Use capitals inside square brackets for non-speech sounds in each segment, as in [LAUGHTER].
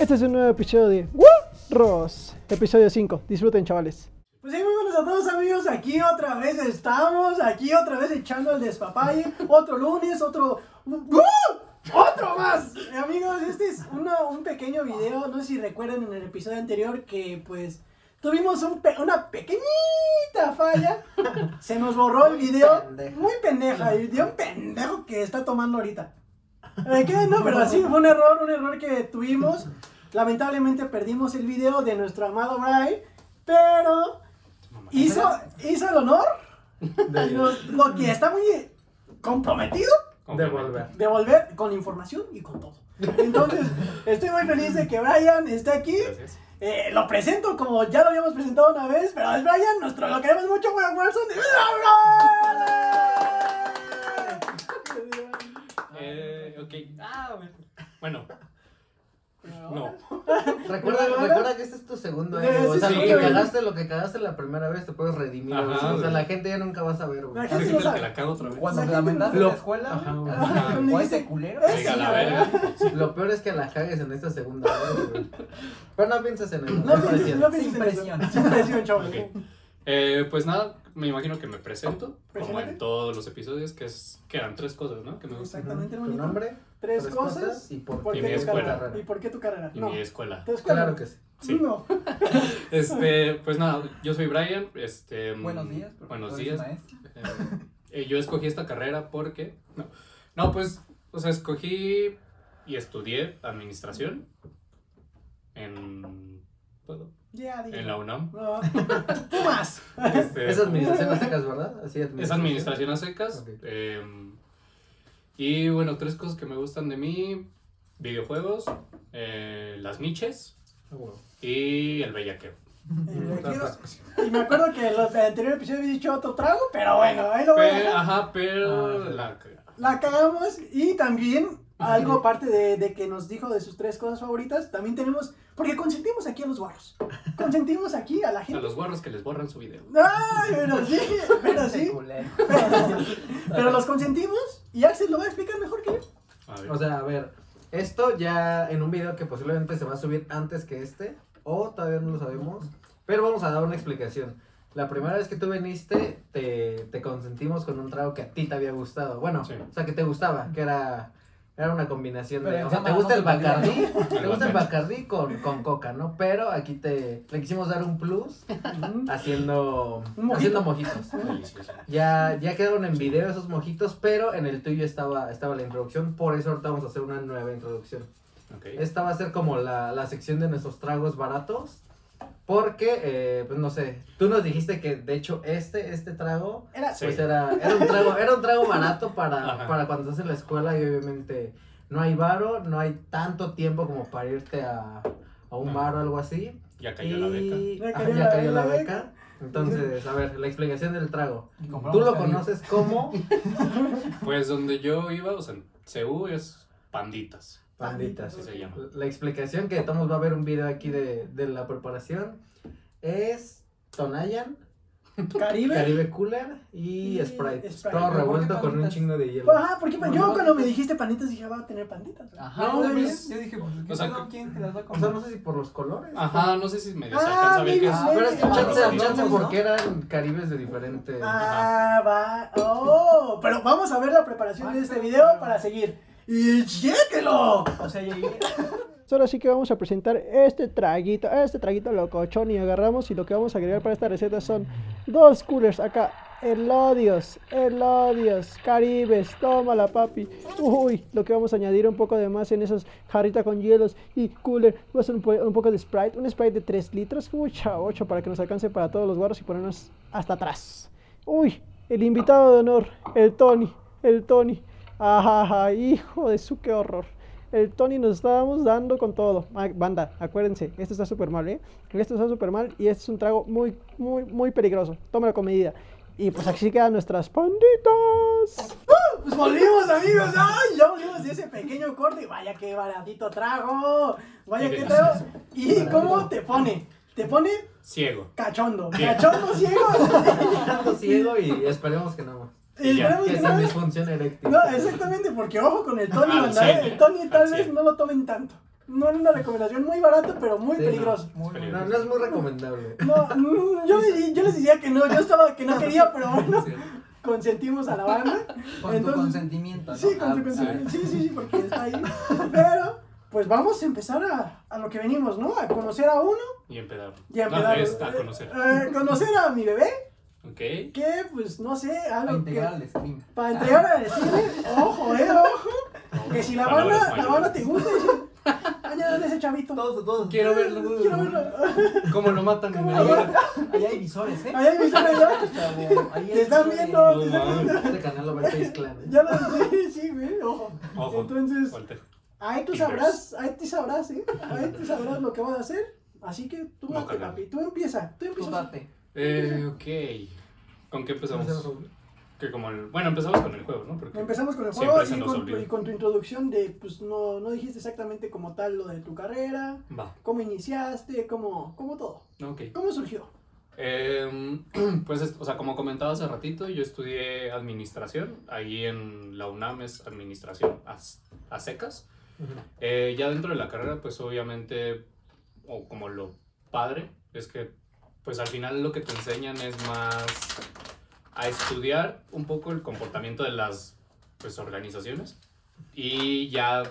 Este es un nuevo episodio de Ross, episodio 5. Disfruten, chavales. Pues sí, muy buenos a todos amigos, aquí otra vez estamos, aquí otra vez echando el despapalle, [LAUGHS] otro lunes, otro... ¡Uh! ¡Otro más! Amigos, este es una- un pequeño video, no sé si recuerdan en el episodio anterior que pues tuvimos un pe- una pequeñita falla, [LAUGHS] se nos borró el video, muy pendeja, y de un pendejo que está tomando ahorita. ¿De qué? No, pero sí, fue un error, un error que tuvimos. Lamentablemente perdimos el video de nuestro amado Bray, pero hizo, hizo el honor, lo, lo que está muy comprometido De volver. de volver con información y con todo. Entonces, estoy muy feliz de que Brian esté aquí. Gracias. Eh, lo presento como ya lo habíamos presentado una vez, pero es Brian, nuestro, lo queremos mucho, Brian Wilson. Eh, ok. Ah, bueno. Bueno, no. [LAUGHS] Recuerda, recuerda que este es tu segundo Sí, año. O sea, sí, lo que güey. cagaste, lo que cagaste la primera vez, te puedes redimir. Ajá, güey. o sea, güey. la gente ya nunca va a saber, güey. La gente que la cago otra vez. Cuando La te lamentaste lo- en la escuela, Ajá, güey. Ajá. o a ese culero. Es- Venga, sí, la verga. Lo peor es que la cagues en esta segunda vez, güey. Pero no pienses en eso. No no pienses, no pienses Sin en eso. presión. Sin presión, chavos. Ok. Eh, pues nada, me imagino que me presento, como en todos los episodios, que es que eran tres cosas, ¿no? Que me gustan. Exactamente, Tu nombre, Tres, cosas. y por, ¿Por Y qué mi tu escuela. carrera? ¿Y por qué tu carrera? Y no. mi escuela. ¿Tu escuela? Claro que sí. Sí. No. [LAUGHS] Este, pues nada, yo soy Brian. Este, Buenos días. Buenos días. Eh, eh, yo escogí esta carrera porque. No, no, pues, o sea, escogí y estudié administración en. ¿puedo? Ya, dije. En la UNAM. No. Tú más. Este, Es administración a secas, ¿verdad? Así Es administración a secas. Eh, y bueno, tres cosas que me gustan de mí: videojuegos, eh, las niches Ah, y el bellaqueo. Quiero- Y me acuerdo que en los anteriores episodios había dicho otro trago, pero bueno, ahí lo voy a dejar. ajá, pero Ah, la La cagamos y también algo aparte de, de que nos dijo de sus tres cosas favoritas, también tenemos, porque consentimos aquí a los guarros, consentimos aquí a la a gente. los guarros que les borran su video. Ay, pero sí, pero sí, [LAUGHS] pero, pero los consentimos y Axel lo va a explicar mejor que yo. A ver. O sea, a ver, esto ya en un video que posiblemente se va a subir antes que este, o todavía no lo sabemos, pero vamos a dar una explicación. La primera vez que tú viniste, te, te consentimos con un trago que a ti te había gustado. Bueno, Sí. o sea, que te gustaba, que era, era una combinación de... Pero O sea, te gusta no el Bacardí, te gusta el Bacardí. Con, con coca, ¿no? Pero aquí te le quisimos dar un plus haciendo, Un haciendo mojitos. Ya, ya quedaron en video esos mojitos, pero en el tuyo estaba, estaba la introducción, por eso ahorita vamos a hacer una nueva introducción. Esta va a ser como la, la sección de nuestros tragos baratos, porque, eh, pues no sé, tú nos dijiste que de hecho este, este trago, Era, Sí. pues era, era un trago, era un trago barato para, [LAUGHS] Ajá. para cuando estás en la escuela y obviamente no hay varo, no hay tanto tiempo como para irte a, a un No. bar o algo así. Ya cayó la beca. Ya cayó ya la- cayó la la beca. Entonces, a ver, la explicación del trago. Tú lo conoces como [LAUGHS] Pues donde yo iba, o sea, en CU es panditas. Panditas. Así se llama. La explicación que Tomos va a ver un video aquí de, de la preparación es Tonayan, Caribe. Caribe Cooler y, Y Sprite. Sprite. Todo ¿Pero por qué revuelto con un chingo de hielo. Ajá, porque ¿Por yo cuando me dijiste panditas dije, "Ah, va a tener panditas. Ajá, No. ¿ves? Yo dije, pues, ¿qué O sea, ¿quién te las va a O comer? sea, no sé si por los colores. Ajá, no sé si Ah, alcanza a ver que Pero es que Ah, chance, sí. chance ¿no? porque eran caribes de diferente. Ah, va. Oh, pero vamos a ver la preparación de este video para seguir. ¡Y! O sea, llegué. [LAUGHS] Ahora sí que vamos a presentar este traguito, este traguito locochón y agarramos y lo que vamos a agregar para esta receta son dos coolers acá, elodios, elodios, caribes, tómala papi. Uy, lo que vamos a añadir un poco de más en esas jarritas con hielos y cooler, va a ser un, un poco de Sprite, un Sprite de 3 litros, mucha 8 para que nos alcance para todos los guarros y ponernos hasta atrás. Uy, el invitado de honor, el Tony, el Tony. Ajá, hijo de su, qué horror. El Tony nos estábamos dando con todo. Ah, banda, acuérdense, esto está súper mal, ¿eh? Esto está súper mal y este es un trago muy, muy, muy peligroso. Tómalo con medida. Y pues aquí quedan nuestras panditas. Pues volvimos, amigos. ¡Ay! Ya volvimos de ese pequeño corte. Vaya que baratito trago. Vaya que trago. ¿Y cómo te pone? Te pone Ciego. cachondo. Bien. Cachondo ciego. [LAUGHS] Ando ciego y esperemos que no. Y ya, que sin no. disfunción eréctil. No, exactamente, porque ojo con el Tony, ¿eh? cien, El Tony tal al vez no lo tomen tanto. No era una recomendación muy barata, pero muy Sí, peligroso. Muy Pero- No, no es muy recomendable. No, mm, yo, yo les decía que no, yo estaba que no [LAUGHS] quería, pero bueno, Sí. consentimos a la [LAUGHS] banda. Con tu Entonces- consentimiento, ¿no? Sí, con Ah, tu consentimiento. Sí, sí, sí, porque está ahí. Pero, pues vamos a empezar a, a lo que venimos, ¿no? A conocer a uno Y empedar. y a No, empezar. es a conocer. Eh, conocer a mi bebé, Ok. que pues no sé, Para algo integrar que. al stream. Para entregar al streamer, ojo, eh, ojo. Que si la banda, la banda te gusta, dice, añadan ese chavito. Todos, todos. Quiero verlo. Quiero verlo. ¿Cómo lo matan en ¿Cómo el lugar? Ahí hay visores, ¿eh? Ahí hay ahí hay Te están visores. viendo. No. Este canal lo ve Face Clan. ¿eh? Ya lo sí, sí, güey, ojo. Ojo. Entonces, ahí tú sabrás, ahí tú sabrás, ¿eh? Ahí tú sabrás lo que vas a hacer. Así que tú No, papi. Tú empieza. Tú Tú empiezas. date. Eh, ok. ¿Con qué empezamos? Que como el... Bueno, empezamos con el juego, ¿no? Porque Empezamos con el juego y con, tu, y con tu introducción de, pues no, no dijiste exactamente como tal lo de tu carrera, Va. cómo iniciaste, cómo, cómo todo. Ok. ¿Cómo surgió? Em, [CLEARS THROAT] pues, es- o sea, como comentaba hace ratito, yo estudié administración. Ahí en la UNAM es administración a, a secas. Eh, ya dentro de la carrera, pues obviamente, o como lo padre, es que pues al final lo que te enseñan es más a estudiar un poco el comportamiento de las pues, organizaciones y ya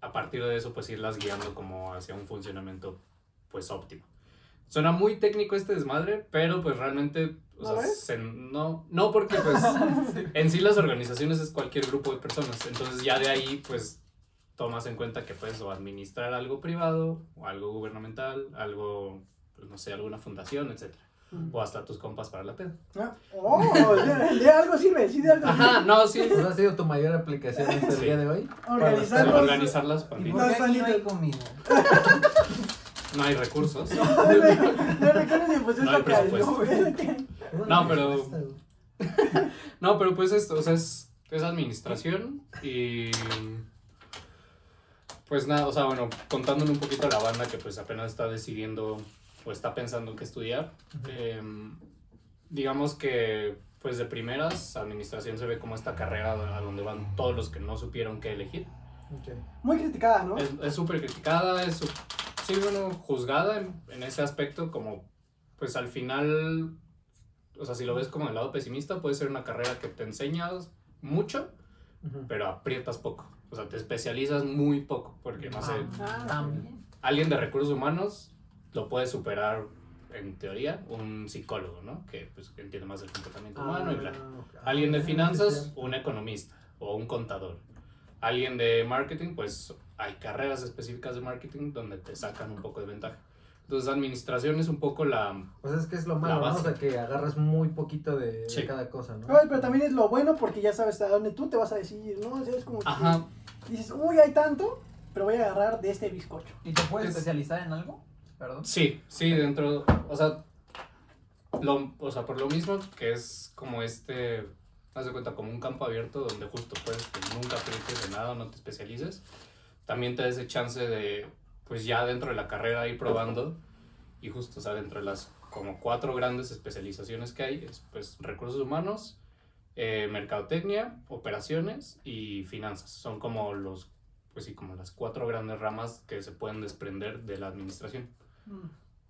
a partir de eso pues irlas guiando como hacia un funcionamiento pues óptimo. Suena muy técnico este desmadre, pero pues realmente, o ¿No sea, ves? se- no, no porque pues [LAUGHS] en sí las organizaciones es cualquier grupo de personas, entonces ya de ahí pues tomas en cuenta que puedes o administrar algo privado o algo gubernamental, algo, pues no sé, alguna fundación, etc. O hasta tus compas para la peda. Ah, Oh, de, de algo sirve, sí, de algo sirve. Ajá, no, sí. ¿Esa ha sido tu mayor aplicación hasta el Sí. día de hoy? Organizar Para los- organizar las ¿Y pandillas. por qué Las aquí no hay comida? [LAUGHS] No hay recursos. No pues es No hay hay, presupuesto. ¿no? No, pero- [LAUGHS] No, pero pues esto, o sea, es, es administración y... Pues nada, o sea, bueno, contándole un poquito a la banda que pues apenas está decidiendo o está pensando en qué estudiar. em, digamos que pues de primeras, administración se ve como esta carrera a donde van todos los que no supieron qué elegir. Muy criticada, ¿no? Es es súper criticada, es, sí, bueno, juzgada en, en ese aspecto, como, pues al final, o sea, si lo ves como del lado pesimista, puede ser una carrera que te enseñas mucho, pero aprietas poco. O sea, te especializas muy poco, porque no sé, Ah, También. alguien de recursos humanos lo puede superar en teoría un psicólogo, ¿no? Que pues que entiende más del comportamiento humano y bla. Alguien de finanzas, un economista o un contador. Alguien de marketing, pues hay carreras específicas de marketing donde te sacan un poco de ventaja. Entonces, administración es un poco la... Pues es que es lo malo, La ¿no? O base. sea, que agarras muy poquito de, de Sí. cada cosa, ¿no? Ay, pero también es lo bueno porque ya sabes a dónde tú te vas a decidir, ¿no? O sea, es como que Ajá, dices, uy, hay tanto, pero voy a agarrar de este bizcocho. ¿Y te puedes Es- especializar en algo? Sí, sí, dentro... O sea, lo, o sea, por lo mismo que es como este... Haz de cuenta, como un campo abierto donde justo puedes que nunca aprietes de nada, no te especialices. También te da ese chance de, pues ya dentro de la carrera ir probando y justo, o sea, dentro de las como cuatro grandes especializaciones que hay, es pues recursos humanos, eh, mercadotecnia, operaciones y finanzas. Son como los, pues sí, como las cuatro grandes ramas que se pueden desprender de la administración.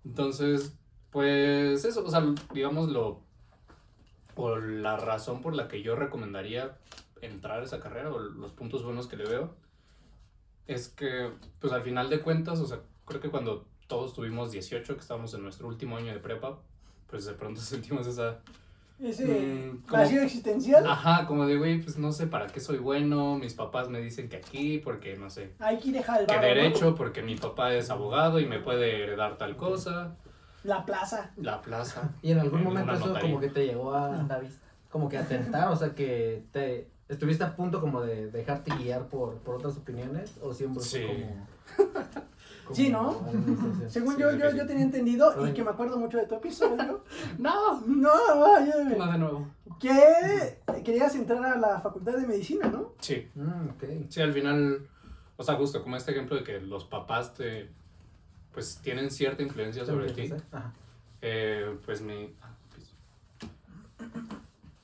Entonces, pues eso, o sea, digamos lo, la razón por la que yo recomendaría entrar a esa carrera o los puntos buenos que le veo es que, pues al final de cuentas, o sea, creo que cuando todos tuvimos 18, que estábamos en nuestro último año de prepa, pues de pronto [LAUGHS] sentimos esa, Ese Mm, como- vacío existencial, ajá, como de, güey, pues no sé para qué soy bueno, mis papás me dicen que aquí, porque no sé, hay que dejar el que derecho, porque mi papá es abogado y me puede heredar tal cosa, La plaza. la plaza. Y en algún En momento eso notaría. como que te llegó a, como que a tentar, o sea, que te estuviste a punto como de dejarte guiar por, por otras opiniones, o siempre fue Sí. como [LAUGHS] Sí, ¿no? [LAUGHS] Según Sí, yo, yo, sí. yo tenía entendido y que me acuerdo mucho de tu episodio. [LAUGHS] No, no, no de nuevo. que querías entrar a la facultad de medicina, ¿no? Sí, Mm, ok. sí, al final, o sea, justo como este ejemplo de que los papás te, pues tienen cierta influencia sobre ti, Ajá. eh, pues mi... ah, pues.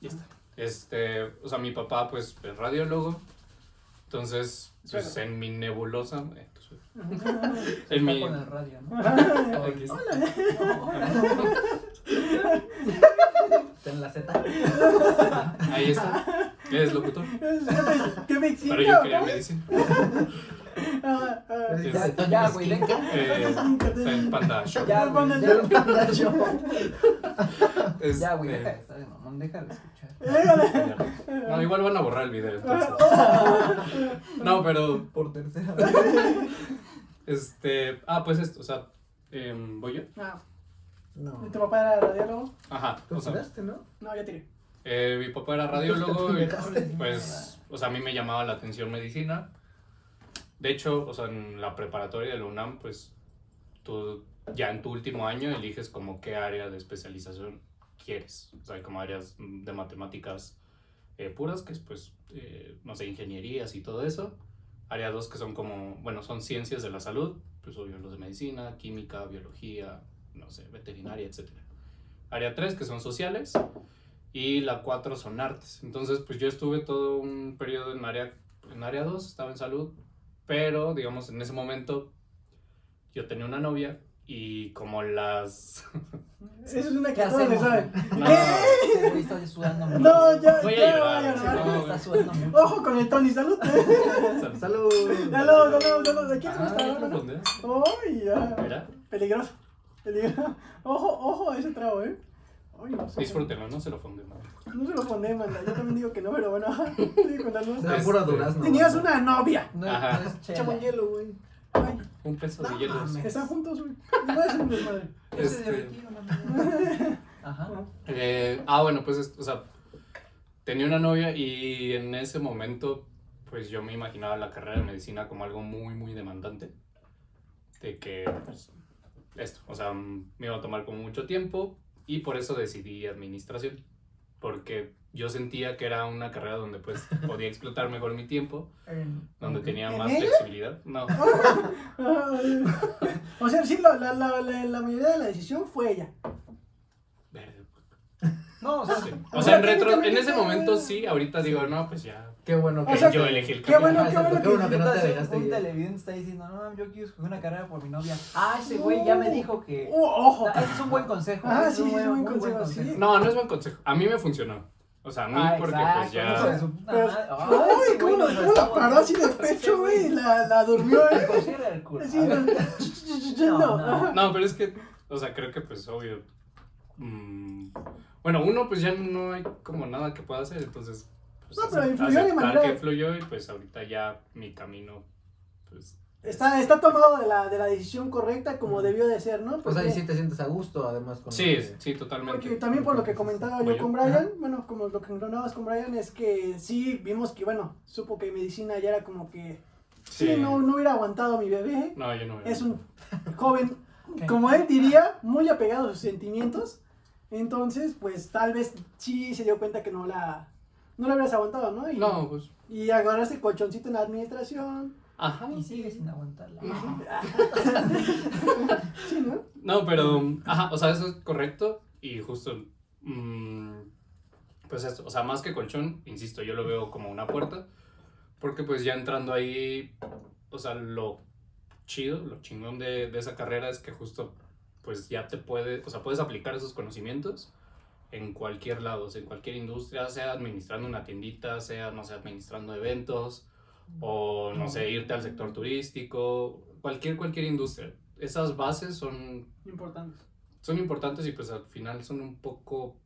Ya está. Este, o sea, mi papá pues es radiólogo, entonces, pues en mi nebulosa, eh, En mi... Con el radio, ¿no? [LAUGHS] Aquí está. Ten la Z. Ahí está. Eres locutor. ¿Qué me excita? Pero yo ¿o quería medicina. [LAUGHS] Ah, ah. Ya, ya, güey. Eh, está en Panda Show. Ya, ya, no. Panda Show. Este, Ya, güey, deja de estar de mamón, deja de escuchar. No, igual van a borrar el video. entonces. [LAUGHS] No, pero Por tercera vez. Este, ah, pues esto, o sea, em, ¿voy yo? Ah, No. ¿y ¿Tu papá era radiólogo? Ajá, Tú o sea, ¿no? No, ya tiré. eh, mi papá era radiólogo y pues, o sea, a mí me llamaba la atención medicina. De hecho, o sea, en la preparatoria de la UNAM, pues, tú ya en tu último año eliges como qué área de especialización quieres. O sea, hay como áreas de matemáticas eh, puras, que es pues, eh, no sé, ingenierías y todo eso. Área 2 que son como, bueno, son ciencias de la salud, pues obvio los de medicina, química, biología, no sé, veterinaria, etc. Área 3 que son sociales y la 4 son artes. Entonces, pues yo estuve todo un periodo en área, en área 2, estaba en salud, pero digamos en ese momento yo tenía una novia y como las... [LAUGHS] Eso es una que ¿Qué todos le hacemos, saben. No, sudando [LAUGHS] mucho. No, ya, Voy a ya llorar, voy a sí, llorar. no. Está sudando mucho. Ojo con el Tony, salud. Salud. [LAUGHS] Salud, salud, salud. ¿De quién Ah, está ¿no hablando? respondes? Uy, ya. Mira, Peligroso. Peligroso. Ojo, ojo a ese trago, eh. Ay, no sé. disfrútenlo, no se lo funden. No se lo pone, manda. Yo también digo que no, pero bueno. [LAUGHS] Sí, con la luz. Era puro durazno. Tenías una novia. No, Ajá. no hielo, güey. Ay, Un peso de hielos. están juntos, güey. No hacer un desmadre. Ese Este. Ajá. Eh, ah, bueno, pues, es- o sea, tenía una novia y en ese momento, pues yo me imaginaba la carrera de medicina como algo muy, muy demandante. De que, pues, esto, o sea, me iba a tomar como mucho tiempo y por eso decidí administración. Porque yo sentía que era una carrera donde, pues, [LAUGHS] podía explotar mejor mi tiempo, donde tenía ¿En más ella? flexibilidad. No. [LAUGHS] [LAUGHS] O sea, sí, la, la, la, la mayoría de la decisión fue ella. No, o sea, Sí. O sea, en retro, en ese momento sí, sí, digo, no, pues ya, Qué bueno que O sea, yo elegí el qué camino. bueno, Ah, qué bueno qué bueno que... que no te dejaste un televidente está diciendo, no, yo quiero escoger una carrera por mi novia. Ah, ese güey ya me dijo que... Uh, ojo. Ah, Ese es un buen consejo. Ah, sí, sí, es un buen consejo, sí. No, no es buen consejo. A mí me funcionó. O sea, a mí Ah, porque exacto, pues ya... su Pero, ay, ¿cómo, güey lo- nos cómo la paró así de pecho, güey? La, la durmió, eh. Sí, A [LAUGHS] no. No, No, no. pero es que, o sea, creo que pues obvio. mm, bueno, uno pues ya no hay como nada que pueda hacer, entonces... Pues, No, pero influyó de manera- que fluyó y pues ahorita ya mi camino, pues... Está, está tomado de la, de la decisión correcta como debió de ser, ¿no? Pues ahí sí te sientes a gusto, además. Con Sí, que- sí, totalmente. Porque también por lo que comentaba yo con Brian, bueno, como lo que hablabas con Brian, es que sí vimos que, bueno, supo que medicina ya era como que, sí, no, no hubiera aguantado a mi bebé. No, yo no. Es un joven, como él diría, muy apegado a sus sentimientos. Entonces, pues tal vez sí se dio cuenta que no la, no la habrías aguantado, ¿no? Y, No, pues... y agarraste colchoncito en la administración. Ajá. Y sigue sin aguantarla. [LAUGHS] Sí, ¿no? No, pero, ajá, o sea, eso es correcto y justo, mm, pues esto, o sea, más que colchón, insisto, yo lo veo como una puerta, porque pues ya entrando ahí, o sea, lo chido, lo chingón de, de esa carrera es que justo, pues ya te puede, o sea, puedes aplicar esos conocimientos en cualquier lado, o sea, en cualquier industria, sea administrando una tiendita, sea, no sé, administrando eventos, o no sé, irte al sector turístico, cualquier, cualquier industria. Esas bases son Importante. son importantes y pues al final son un poco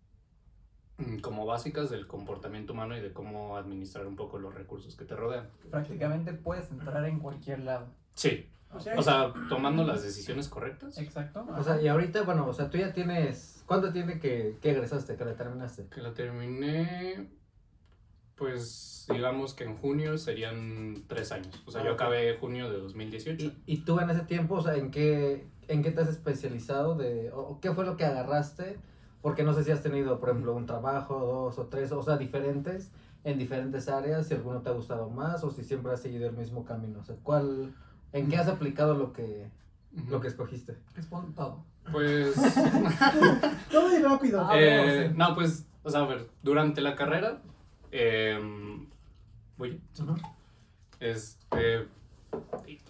mm, como básicas del comportamiento humano y de cómo administrar un poco los recursos que te rodean. Prácticamente puedes entrar en cualquier lado. Sí, O sea, o sea, tomando las decisiones correctas. Exacto. O sea, y ahorita, bueno, o sea, tú ya tienes. ¿Cuánto tiene que, que egresaste, que la terminaste? Que la terminé, pues digamos que en junio serían tres años. O sea, Ah, yo acabé junio de 2018. ¿Y, y tú en ese tiempo, o sea, en qué, en qué te has especializado? De, o qué fue lo que agarraste? Porque no sé si has tenido, por ejemplo, un trabajo, dos o tres, o sea, diferentes, en diferentes áreas, si alguno te ha gustado más o si siempre has seguido el mismo camino. O sea, ¿cuál, ¿en qué has aplicado lo que, lo que escogiste? Respondo todo. Pues... [LAUGHS] todo muy rápido. Ah, Eh. No, pues, o sea, a ver, durante la carrera, eh, voy, Ujú. este,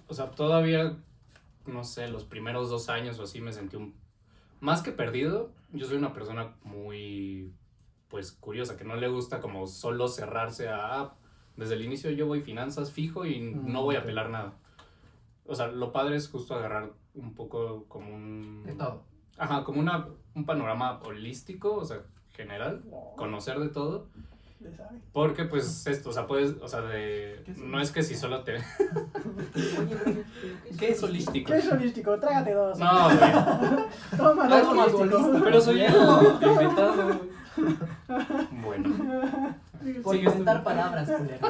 o sea, todavía, no sé, los primeros dos años o así me sentí un, más que perdido, yo soy una persona muy, pues, curiosa, que no le gusta como solo cerrarse a, ah, desde el inicio yo voy finanzas fijo y Mm, no voy a pelar nada. O sea, lo padre es justo agarrar un poco como un... De todo. Ajá, como una, un panorama holístico, o sea, general, conocer de todo. Porque pues esto, o sea, puedes, o sea, de... ¿Qué es No es que si solo te... ¿Qué es holístico? ¿Qué es holístico? Trágate dos. No, güey. Toma, Ah, holístico. alcoholista. Pero soy yo. Inventado, güey. Bueno. Por Sí, inventar palabras, culero.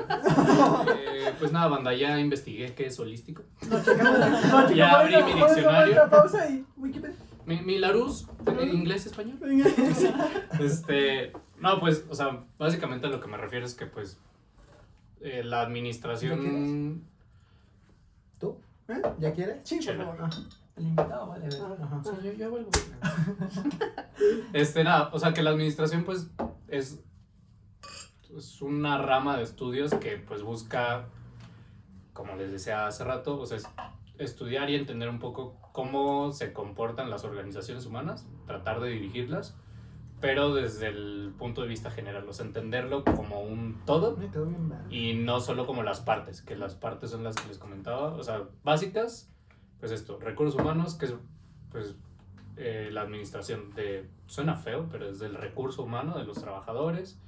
Eh, pues nada, banda, ya investigué qué es holístico. Checamos. Ya abrí mi diccionario. pausa y Wikipedia. Mi, mi Larus, eh, inglés, español. [LAUGHS] Este, no, pues, o sea, básicamente a lo que me refiero es que, pues, eh, la ¿Ya administración... ¿Tú? ¿Eh? ¿Ya quieres? Sí, por Chévere. favor. El invitado, vale, ver. Ajá. O sea, yo, yo algo. [LAUGHS] Este, nada, o sea, que la administración, pues, es, es una rama de estudios que, pues, busca, como les decía hace rato, o sea, es estudiar y entender un poco cómo se comportan las organizaciones humanas, tratar de dirigirlas, pero desde el punto de vista general, o sea, entenderlo como un todo y no solo como las partes, que las partes son las que les comentaba, o sea, básicas, pues esto, recursos humanos, que es pues eh, la administración de, suena feo, pero es del recurso humano de los trabajadores,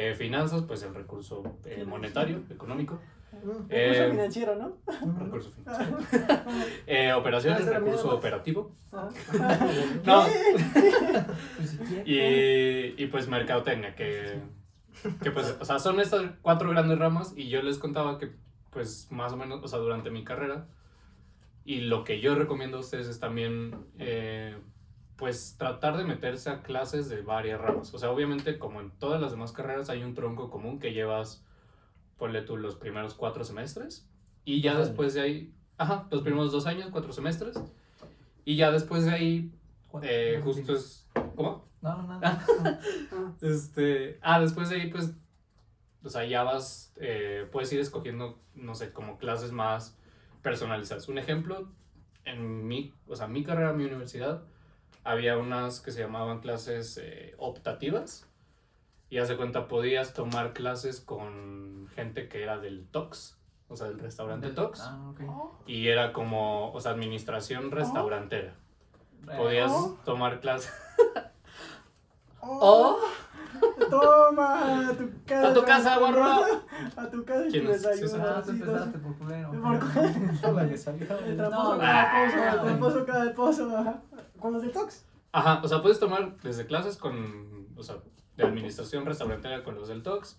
Eh, finanzas, pues el recurso eh, monetario, económico, Recurso Eh, financiero, ¿no? [LAUGHS] recurso financiero, [LAUGHS] Eh, operaciones, Ah, recurso operativo, [LAUGHS] no, y, y pues mercadotecnia, que, que pues, o sea, son estas cuatro grandes ramas y yo les contaba que pues más o menos, o sea, durante mi carrera y lo que yo recomiendo a ustedes es también eh, pues tratar de meterse a clases de varias ramas, o sea, obviamente como en todas las demás carreras hay un tronco común que llevas, ponle tú los primeros cuatro semestres y ya después de ahí, ajá, los primeros dos años, cuatro semestres y ya después de ahí eh, No, justo es... ¿Cómo? No, no, nada. [LAUGHS] Este, ah, después de ahí, pues, o sea, ya vas, eh, puedes ir escogiendo, no sé, como clases más personalizadas. Un ejemplo, en mi, o sea, mi carrera, mi universidad, había unas que se llamaban clases eh, optativas. Y haz de cuenta, podías tomar clases con gente que era del TOX, o sea, del restaurante TOX. Ah, ok. Y era como, o sea, administración restaurantera. Eh, Podías Oh. tomar clases. Oh. [LAUGHS] Toma, a tu casa. ¡A tu casa, guarro! [LAUGHS] A tu casa y. Ah, empezaste por culero. Por [LAUGHS] salió. El No, tramposo no, cada pozo, no, el cada pozo. Con los de Tox. Ajá, o sea, puedes tomar desde clases con, o sea, de administración restaurantera con los del TOX,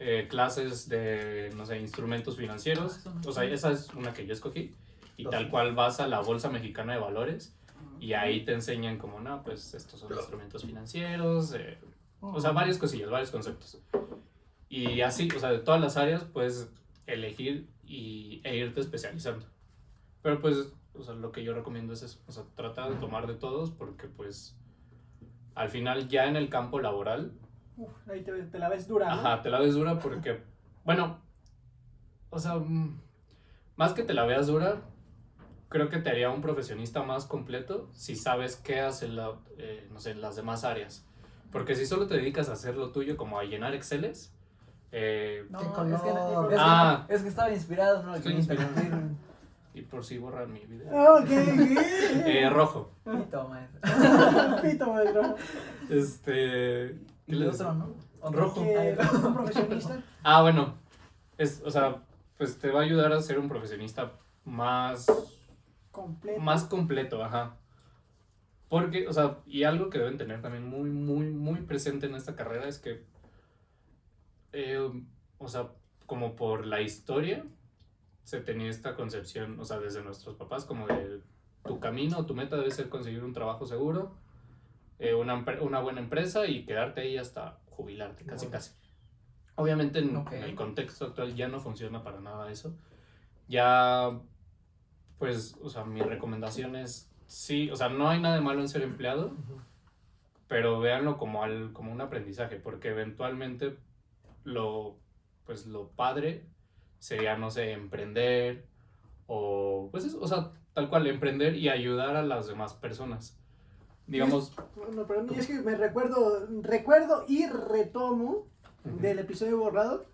eh, clases de, no sé, instrumentos financieros, o sea, esa es una que yo escogí, y tal cual vas a la Bolsa Mexicana de Valores, y ahí te enseñan como, no, pues estos son instrumentos financieros, eh, o sea, varias cosillas, varios conceptos. Y así, o sea, de todas las áreas puedes elegir y, e irte especializando. Pero pues, o sea, lo que yo recomiendo es eso, o sea, trata de tomar de todos porque pues al final ya en el campo laboral, Uf, ahí te, te la ves dura. ¿no? ajá, te la ves dura porque, bueno, o sea, mm, más que te la veas dura, creo que te haría un profesionista más completo si sabes qué hace la, eh, no sé, las demás áreas. Porque si solo te dedicas a hacer lo tuyo, como a llenar Exceles, eh, No, ¿Qué es que, color? es, que, Ah. es que estaba inspirado, ¿no? Estoy interrumpir. y por si borrar mi video, Ah, Ok, [LAUGHS] eh, rojo. Pito, maestro. [LAUGHS] Pito, maestro. Este. ¿qué Y el les- otro, ¿no? Otro. Rojo. Que un profesionista. Ah, bueno. Es, o sea, pues te va a ayudar a ser un profesionista más, Completo. más completo, ajá. Porque, o sea, y algo que deben tener también muy, muy, muy presente en esta carrera es que, eh, o sea, como por la historia, se tenía esta concepción, o sea, desde nuestros papás, como de tu camino, tu meta debe ser conseguir un trabajo seguro, eh, una, una buena empresa y quedarte ahí hasta jubilarte, casi, Wow. casi. Obviamente en, Ok. en el contexto actual ya no funciona para nada eso. Ya, pues, o sea, mi recomendación es, sí, o sea, no hay nada de malo en ser empleado, pero véanlo como, al, como un aprendizaje, porque eventualmente lo, pues, lo padre sería, no sé, emprender o pues eso, o sea, tal cual, emprender y ayudar a las demás personas. Digamos, Bueno, pero es que me recuerdo, recuerdo y retomo del episodio borrado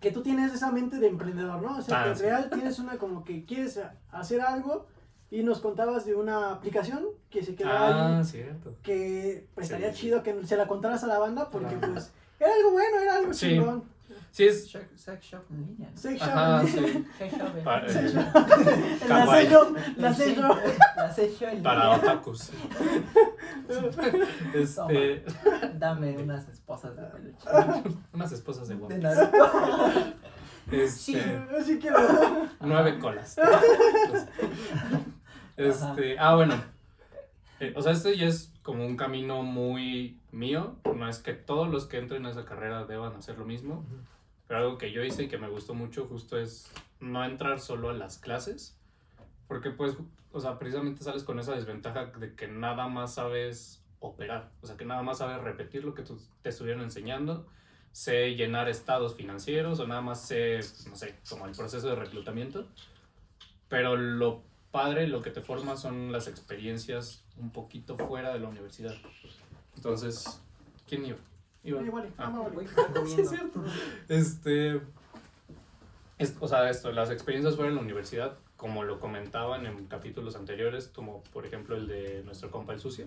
que tú tienes esa mente de emprendedor, ¿no? O sea, Ah, que en sí. real tienes una como que quieres hacer algo y nos contabas de una aplicación que se quedaba ah, ahí, cierto. que pues Sí, estaría sí. chido que se la contaras a la banda porque Ajá. pues era algo bueno, era algo Sí. chingón. Sí, es... Sex, sex shop en línea. Sex Ajá, shop. sí. Sex shop en línea. eh, [LAUGHS] La Kawaii. sello, la sello. La sex shop en para línea. otakus. [LAUGHS] Este, Dame unas esposas de peluche. [LAUGHS] unas esposas de De guapo. Naruto. Este, Así que lo- nueve colas. Este, ah, bueno. Eh, o sea, este ya es como un camino muy mío. No es que todos los que entren a esa carrera deban hacer lo mismo. Pero algo que yo hice y que me gustó mucho justo es no entrar solo a las clases. Porque pues, o sea, precisamente sales con esa desventaja de que nada más sabes operar. O sea, que nada más sabes repetir lo que te estuvieron enseñando. Sé llenar estados financieros o nada más sé, no sé, como el proceso de reclutamiento. Pero lo padre, lo que te forma son las experiencias un poquito fuera de la universidad. Entonces, ¿quién iba? Iba. Igual, Ah. está [LAUGHS] Sí, es cierto. Este. es- o sea, esto, las experiencias fuera de la universidad, como lo comentaban en capítulos anteriores, como por ejemplo el de nuestro compa el sucio.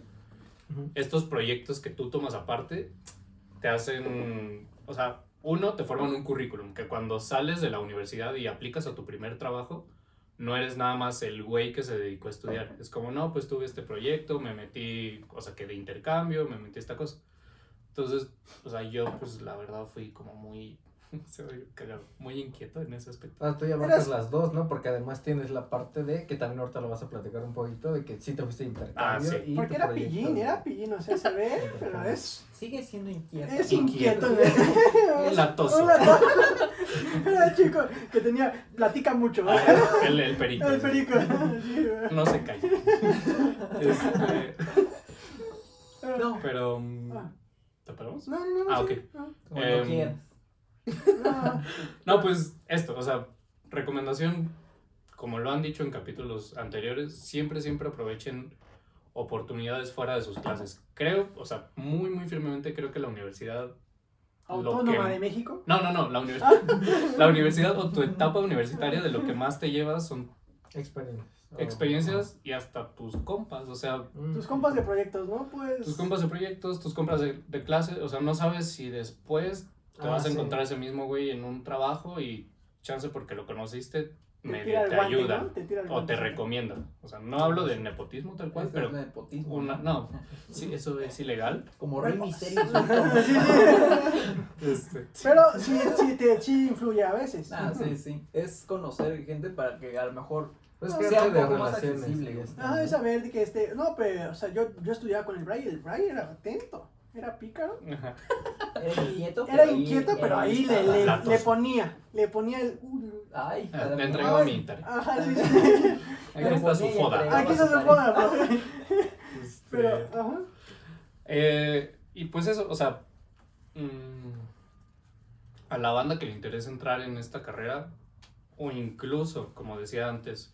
Estos proyectos que tú tomas aparte te hacen. O sea, uno, te forman un currículum que cuando sales de la universidad y aplicas a tu primer trabajo, no eres nada más el güey que se dedicó a estudiar. Es como, no, pues tuve este proyecto, me metí, o sea, que de intercambio, me metí esta cosa. Entonces, o sea, yo, pues la verdad fui como muy, [LAUGHS] se va a oír cagado, muy inquieto en ese aspecto. Ah, tú ya abarcas las dos, ¿no? Porque además tienes la parte de, que también ahorita lo vas a platicar un poquito, de que sí te fuiste de intercambio. Ah, sí. y Porque era proyecto pillín, era pillín, o sea, se ve, pero es, Sigue siendo inquieto. es Inquieto. [LAUGHS] [LAUGHS] El latoso. Era chico que tenía, platica mucho. Ah, el, el perico. El perico. Sí, güey. No se calla. Este, No, pero, mm, Ah. ¿te paramos? No, no, no. Ah, ok. no, Em, no pues esto, o sea, recomendación, como lo han dicho en capítulos anteriores, siempre, siempre aprovechen oportunidades fuera de sus clases. Creo, o sea, muy, muy firmemente creo que la universidad... Autónoma que- de México. No, no, no, la, universidad [LAUGHS] la universidad o tu etapa universitaria de lo que más te llevas son Experiencias. Experiencias y hasta tus compas, o sea, mm. Tus compas de proyectos, ¿no? Pues. tus compas de proyectos, tus compas de, de clase, o sea, no sabes si después te Ah, vas a sí. encontrar ese mismo güey en un trabajo y chance porque lo conociste, te medio tira el te guante, ayuda ¿no? Te tira el o te recomienda. O sea, no hablo de nepotismo tal cual, pero es nepotismo, una, no, sí, eso es ilegal. Como Rey. Misterio. [LAUGHS] Sí, sí. Este, Pero sí, sí, te, sí influye a veces. Ah, sí, sí. Es conocer gente para que a lo mejor Pues No, que sea de un poco más accesible, Ah, es saber que este. No, pero, o sea, yo, yo estudiaba con el Bray. El Bray era atento. Era pícaro. ajá. Era inquieto, Era ahí- inquieto, pero ahí le, le, le ponía. Le ponía el. Ay, Ah, le entrego mi tarea. Ajá, sí, sí. Aquí está su foda. Aquí se su profe. Este, Pero, ajá. Eh, y pues eso, o sea, mm, a la banda que le interesa entrar en esta carrera, o incluso, como decía antes,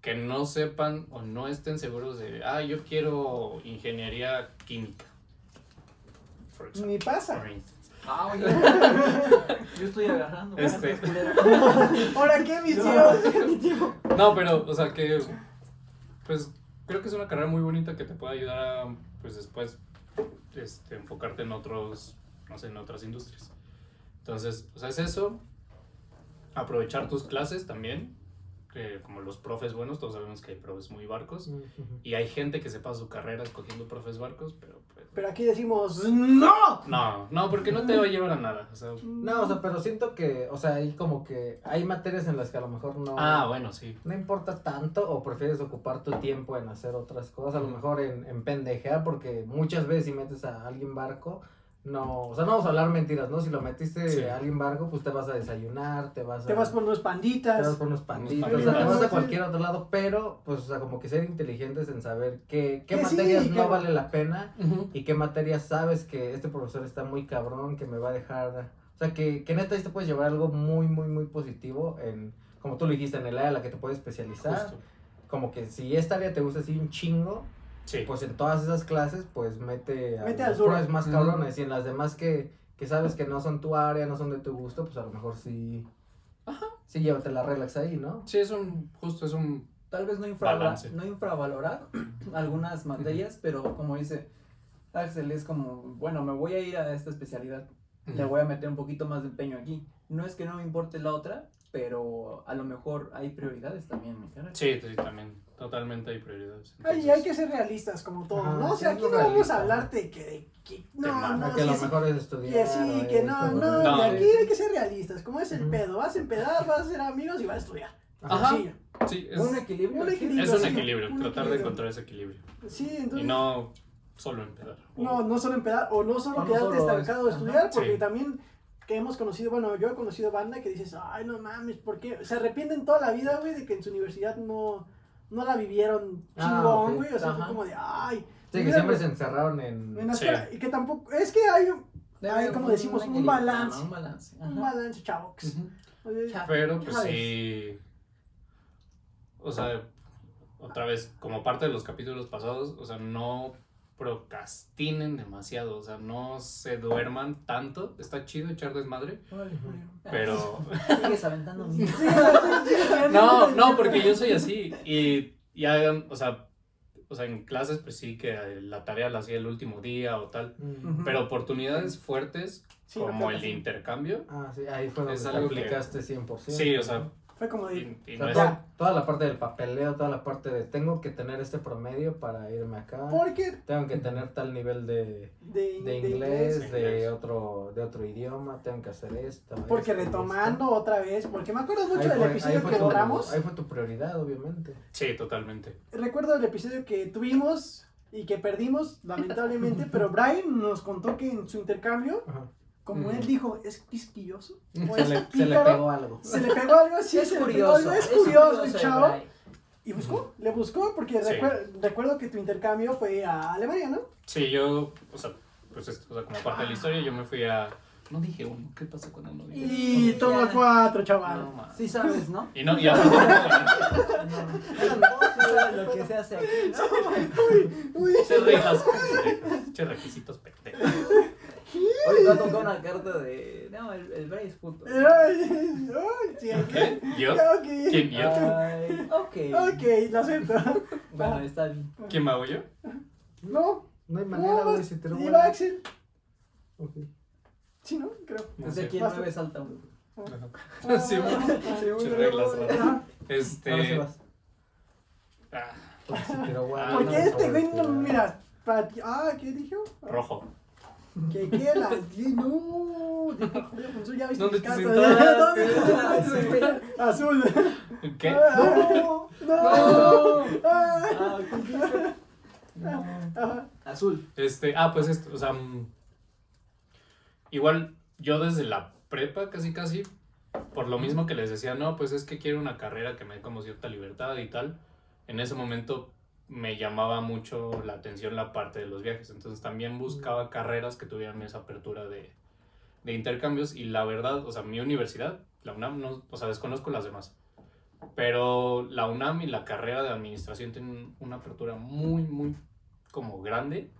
que no sepan o no estén seguros de, ah, yo quiero ingeniería química. For example, Ni pasa. for instance. Ah, [LAUGHS] oye. Yo estoy agarrando. Este. [LAUGHS] Ahora, ¿qué, mis tíos? [LAUGHS] No, pero, o sea, que, pues, creo que es una carrera muy bonita que te puede ayudar a, pues, después, este, enfocarte en otros, no sé, en otras industrias. Entonces, o sea, es eso. Aprovechar tus clases también. Que como los profes buenos, todos sabemos que hay profes muy barcos. Y hay gente que se pasa su carrera escogiendo profes barcos, pero pues... Pero aquí decimos, ¡No! No, no, porque no te va a llevar a nada. O sea, No, o sea, pero siento que, o sea, hay como que hay materias en las que a lo mejor no, ah, bueno, sí. no importa tanto o prefieres ocupar tu tiempo en hacer otras cosas, a lo mejor en, en pendejear, porque muchas veces si metes a alguien barco, no, o sea, no vamos a hablar mentiras, ¿no? Si lo metiste Sí. a alguien barco, pues te vas a desayunar, te vas a... Te vas por unos te vas panditas. por unos panditas. o sea, te vas a cualquier otro lado, pero, pues, o sea, como que ser inteligentes en saber qué, qué Que materias no vale la pena y qué materias sabes que este profesor está muy cabrón, que me va a dejar, o sea, que, que neta ahí te puedes llevar algo muy, muy, muy positivo en, como tú lo dijiste, en el área en la que te puedes especializar. Justo. Como que si esta área te gusta así un chingo, Sí. pues en todas esas clases, pues mete a Mete las pruebas más cabrones. Y en las demás que, que sabes que no son tu área, no son de tu gusto, pues a lo mejor sí. Sí, llévate la relax ahí, ¿no? Sí, es un, justo es un, Tal vez no, infravalorar, Balance. no infravalorar [CLEARS THROAT] algunas materias, pero como dice Axel, es como, bueno, me voy a ir a esta especialidad, le voy a meter un poquito más de empeño aquí. No es que no me importe la otra, pero a lo mejor hay prioridades también en mi carrera. Sí, sí, también, totalmente hay prioridades. Ay, Entonces, hay que ser realistas como todo, ¿no? O sea, aquí no vamos a hablarte que, de que no, no, que sí, lo sí, mejor es estudiar. que sí, que no, no, No. aquí hay que ser realistas, como es el pedo, vas a empedar, vas a ser amigos y vas a estudiar. Ajá. Sencillo. Sí, es, Un equilibrio. Un aquí. equilibrio. es un sí, equilibrio, un tratar de encontrar ese equilibrio. Sí, Y entonces no solo empezar. no, no solo empedar o no solo O no quedarte solo estancado de es- estudiar, ajá. porque Sí. también que hemos conocido, bueno, yo he conocido banda que dices, ay, no mames, ¿por qué? Se arrepienten toda la vida, güey, de que en su universidad no, no la vivieron Ah, chingón, güey, o sea, fue como de, ay. Sí, que siempre güey, se encerraron en. en la Sí. escuela, y que tampoco, es que hay Hay, como un decimos, un balance. Un balance. un balance, chavos. Pero pues sí. O sea, otra vez, como parte de los capítulos pasados, o sea, no procrastinen demasiado, o sea, no se duerman tanto. Está chido echar desmadre, órale. pero. Sigues aventando No, no, porque yo soy así. Y, y hagan, o sea, o sea, en clases, pues sí, que la tarea la hacía el último día o tal. Mm. Pero oportunidades fuertes, Sí, como el de intercambio, Ah, sí, ahí fue donde Es algo que- aplicaste 100%. sí, o sea, Fue como de, y, y O no sea, es- toda, toda la parte del papeleo, toda la parte de tengo que tener este promedio para irme acá. porque Tengo que tener tal nivel de, de, de inglés, inglés. de otro, de otro idioma, tengo que hacer esto. Porque esto, retomando otra vez, porque me acuerdo mucho Ahí del fue- episodio que tu- borramos. Ahí fue tu prioridad, obviamente. sí, totalmente. Recuerdo el episodio que tuvimos y que perdimos, lamentablemente, [LAUGHS] pero Brian nos contó que en su intercambio, Ajá. Como él dijo, es quisquilloso. o Se es le, se le pegó algo. se le pegó algo así, Es se le pegó curioso. algo, es curioso el chavo. Y buscó, le buscó, porque Sí. recuer- recuerdo que tu intercambio fue a Alemania, ¿no? Sí, yo, o sea, pues esto, o sea, como parte de la historia, yo me fui a. No dije uno, ¿qué pasa cuando no dije? Y Ya. toma cuatro, chaval. No. Sí sabes, ¿no? [LAUGHS] Y no, y aparte no, No, [LAUGHS] lo que se hace aquí, ¿no? Uy, Che requisitos [LAUGHS] pendejos. Hoy va a tocar una carta de. No, el, el Bray es puto. ¿Qué? ¿Yo? ¿Quién yo? Ay, ok. Ok, lo acepto. Bueno, está bien. ¿Quién me hago yo? No, No hay manera, vas- si te lo iba vuelvo. Axel. Ok. Sí, ¿no? Creo. No Desde sé. aquí en Basta. 9 salta uno. Ah, [LAUGHS] Sí, bueno. bueno. reglas, Ajá. ¿verdad? Ahora sí Este. vas. ah, guay. Ah, Porque no, este güey, no, mira, para ti. Ah, ¿qué dijo? rojo. Que que la. No, Julio ya viste ¿Dónde te sentaste? [LAUGHS] ¿Dónde te sentaste? Azul. ¿Qué? Ah, No, no. Ah, Ah. No. ajá. Azul. Este, ah, pues esto, o sea, mm, igual yo desde la prepa casi casi, por lo mismo que les decía, no, pues es que quiero una carrera que me dé como cierta libertad y tal, en ese momento me llamaba mucho la atención la parte de los viajes, entonces también buscaba carreras que tuvieran esa apertura de, de intercambios y la verdad, o sea, mi universidad, la UNAM, no, o sea, desconozco las demás. Pero la UNAM y la carrera de administración tienen una apertura muy, muy como grande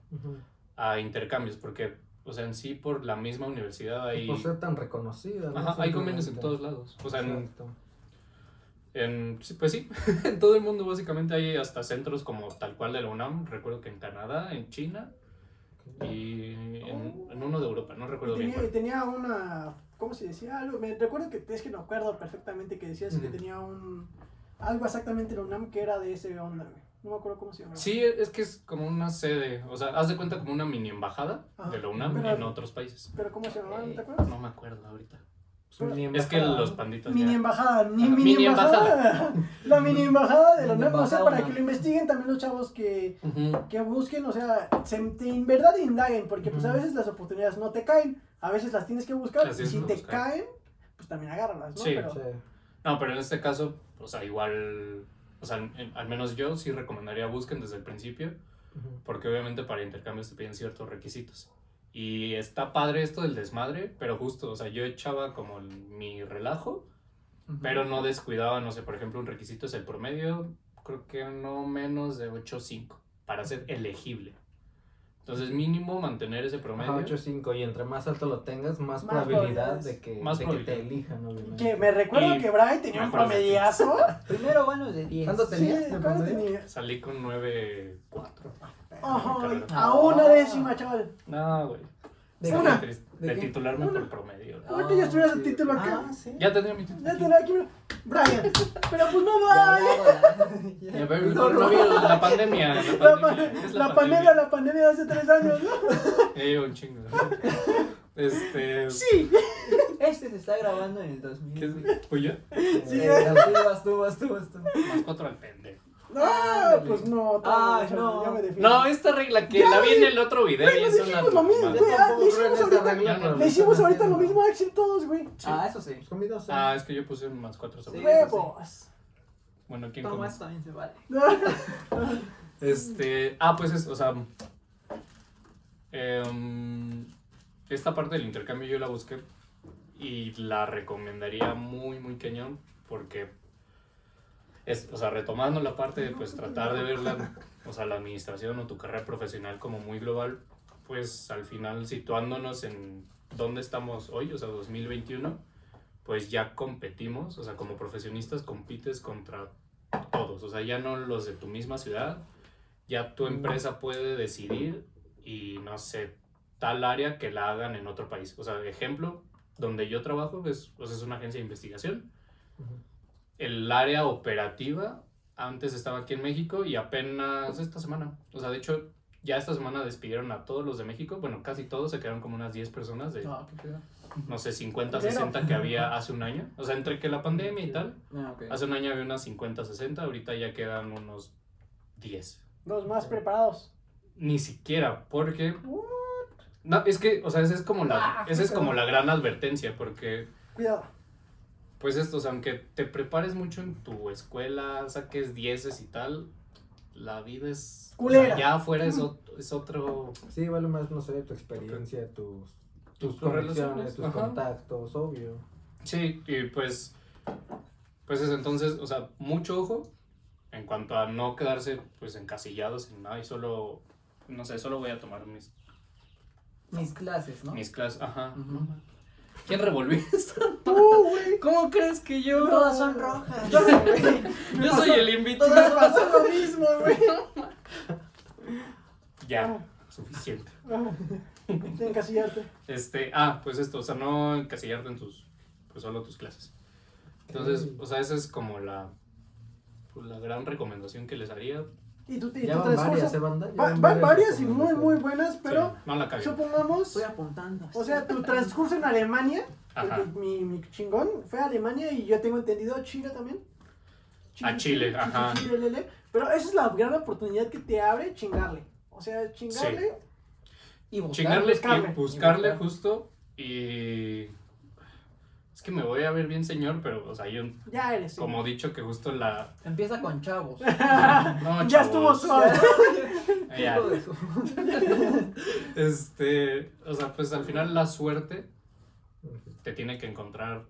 a intercambios, porque, o sea, en sí por la misma universidad Y hay, por ser tan reconocida. ¿no? ajá, hay convenios en todos lados. O sea, en, Exacto. En- sí, pues sí, [LAUGHS] en todo el mundo básicamente hay hasta centros como tal cual de la UNAM, recuerdo que en Canadá, en China y en, en uno de Europa, no recuerdo bien Tenía, cuál. tenía una. ¿Cómo se decía? Algo. Me recuerdo que es que no acuerdo perfectamente que decías que Ujú. tenía un. Algo exactamente la UNAM que era de ese onda. No me acuerdo cómo se llamaba. Sí, es que es como una sede, o sea, haz de cuenta como una mini embajada Ajá. de la UNAM Pero- en otros países. Pero ¿cómo se llamaba? ¿No te acuerdas? No me acuerdo ahorita. Es un Pero- mini Es que embajada, los ¿no? panditos Mini ya- embajada, ni mini, mini embajada. [LAUGHS] La mini embajada de la Mini UNAM, o sea, para ¿no? que lo investiguen también los chavos que, que busquen, o sea, se, te- en verdad indaguen, porque pues a veces las oportunidades no te caen, a veces las tienes que buscar, Las y si te buscar. caen, pues también agárralas, ¿no? Sí. Pero, Sí. No, pero en este caso, o sea, igual, o sea, en- al menos yo sí recomendaría busquen desde el principio, porque obviamente para intercambios te piden ciertos requisitos. Y está padre esto del desmadre, pero justo, o sea, yo echaba como el- mi relajo pero no descuidaba, no sé, por ejemplo, un requisito es el promedio, creo que no menos de 8.5 para ser elegible. Entonces, mínimo mantener ese promedio. Ajá, 8.5 y entre más alto lo tengas, más, Más probabilidad de que, Más de que te. Que elijan, obviamente. me recuerdo Y que Brian tenía un promediazo. Primero buenos de 10. ¿Cuánto Sí, tenías de ¿cuánto promedio? tenía? Salí con 9.4. Ajá, a una décima, chaval. No, güey. ¿De una? ¿De De, titularme Una. por promedio. Ah, Ahorita ya estuvieras el sí. título acá. Ah, sí. Ya tenía mi título. Ya aquí. tenía aquí. Brian. Pero pues no lo [LAUGHS] Ya, pero el No, no. coronavirus, la pandemia. La La, pandemia, es la pandemia, la pandemia de hace tres años, ¿no? Llevo [LAUGHS] un chingo. Este. Sí. Este se está grabando en el ¿Qué 2000. es? ¿Fui yo? Sí, Eh, sí, vas tú, vas tú, vas tú. Más cuatro al pendejo. No, pues no. Ay, chaval, no. Ya me defiendo. No, esta regla que Ya, la vi en el otro video Güey, es una. lo mismo, güey. ah, le hicimos ahorita- regla, no, pero Le lo hicimos están ahorita lo haciendo. mismo a Axel todos, güey. Ah, eso sí. Pues conmigo, sí. Ah, es que yo puse un más cuatro sobre. Sí. Huevos. Bueno, ¿quién también se vale. [LAUGHS] Este. Ah, pues es, o sea. em, esta parte del intercambio yo la busqué y la recomendaría muy, muy cañón porque. Es, o sea, retomando la parte de pues tratar de ver la, o sea, la administración o tu carrera profesional como muy global, pues al final situándonos en dónde estamos hoy, o sea, 2021, pues ya competimos, o sea, como profesionistas compites contra todos, o sea, ya no los de tu misma ciudad, ya tu empresa puede decidir y no sé, tal área que la hagan en otro país. O sea, ejemplo, donde yo trabajo es, sea, es una agencia de investigación. Ujú. El área operativa antes estaba aquí en México y apenas esta semana, o sea, de hecho, ya esta semana despidieron a todos los de México, bueno, casi todos, se quedaron como unas 10 personas de, Ah, qué pedo. no sé, 50, Pero- 60 que había hace un año. O sea, entre que la pandemia y tal, Ah, ok. hace un año había unas 50, 60, ahorita ya quedan unos 10. Los más preparados. Ni siquiera, porque... No, es que, o sea, esa es como la, Ah, esa es como la gran advertencia, porque, Cuidado. Pues esto, o sea, aunque te prepares mucho en tu escuela, saques dieces y tal, la vida es... o sea, Culera. ya afuera es, es otro... Sí, vale más, no sé, tu experiencia, tus, tus Tus conexiones, relaciones, tus ajá. contactos, obvio. Sí, y pues, pues es entonces, o sea, mucho ojo en cuanto a no quedarse pues encasillados en nada y solo, no sé, solo voy a tomar mis, Mis clases, ¿no? mis clases, ajá. Ujú. ¿Quién revolvió [LAUGHS] esto? Tú, güey. ¿Cómo crees que yo? Todas son rojas. Yo [LAUGHS] soy el invitado. Me pasó lo mismo, güey. Ya, suficiente. De encasillarte. Este, ah, pues esto, o sea, no encasillarte en tus, pues solo tus clases. Entonces, o sea, esa es como la, pues, la gran recomendación que les haría. Y tú, y Ya tú van varias, transcurso. ¿eh, banda? Ya Va- van varias y muy, muy buenas, pero Sí, no la caguen. supongamos, Estoy apuntando. o sea, tu transcurso en Alemania, porque mi, mi chingón fue a Alemania y yo tengo entendido Chile también. A Chile, ajá. Chile, lele. Pero esa es la gran oportunidad que te abre chingarle. O sea, chingarle. Y buscar. Buscarle. y buscarle Y justo y... Es que me voy a ver bien señor, pero, o sea, yo Ya eres. sí. como dicho que justo la... Empieza con chavos. [LAUGHS] No, ya estuvo suave. [LAUGHS] ya. Este, o sea, pues al final la suerte te tiene que encontrar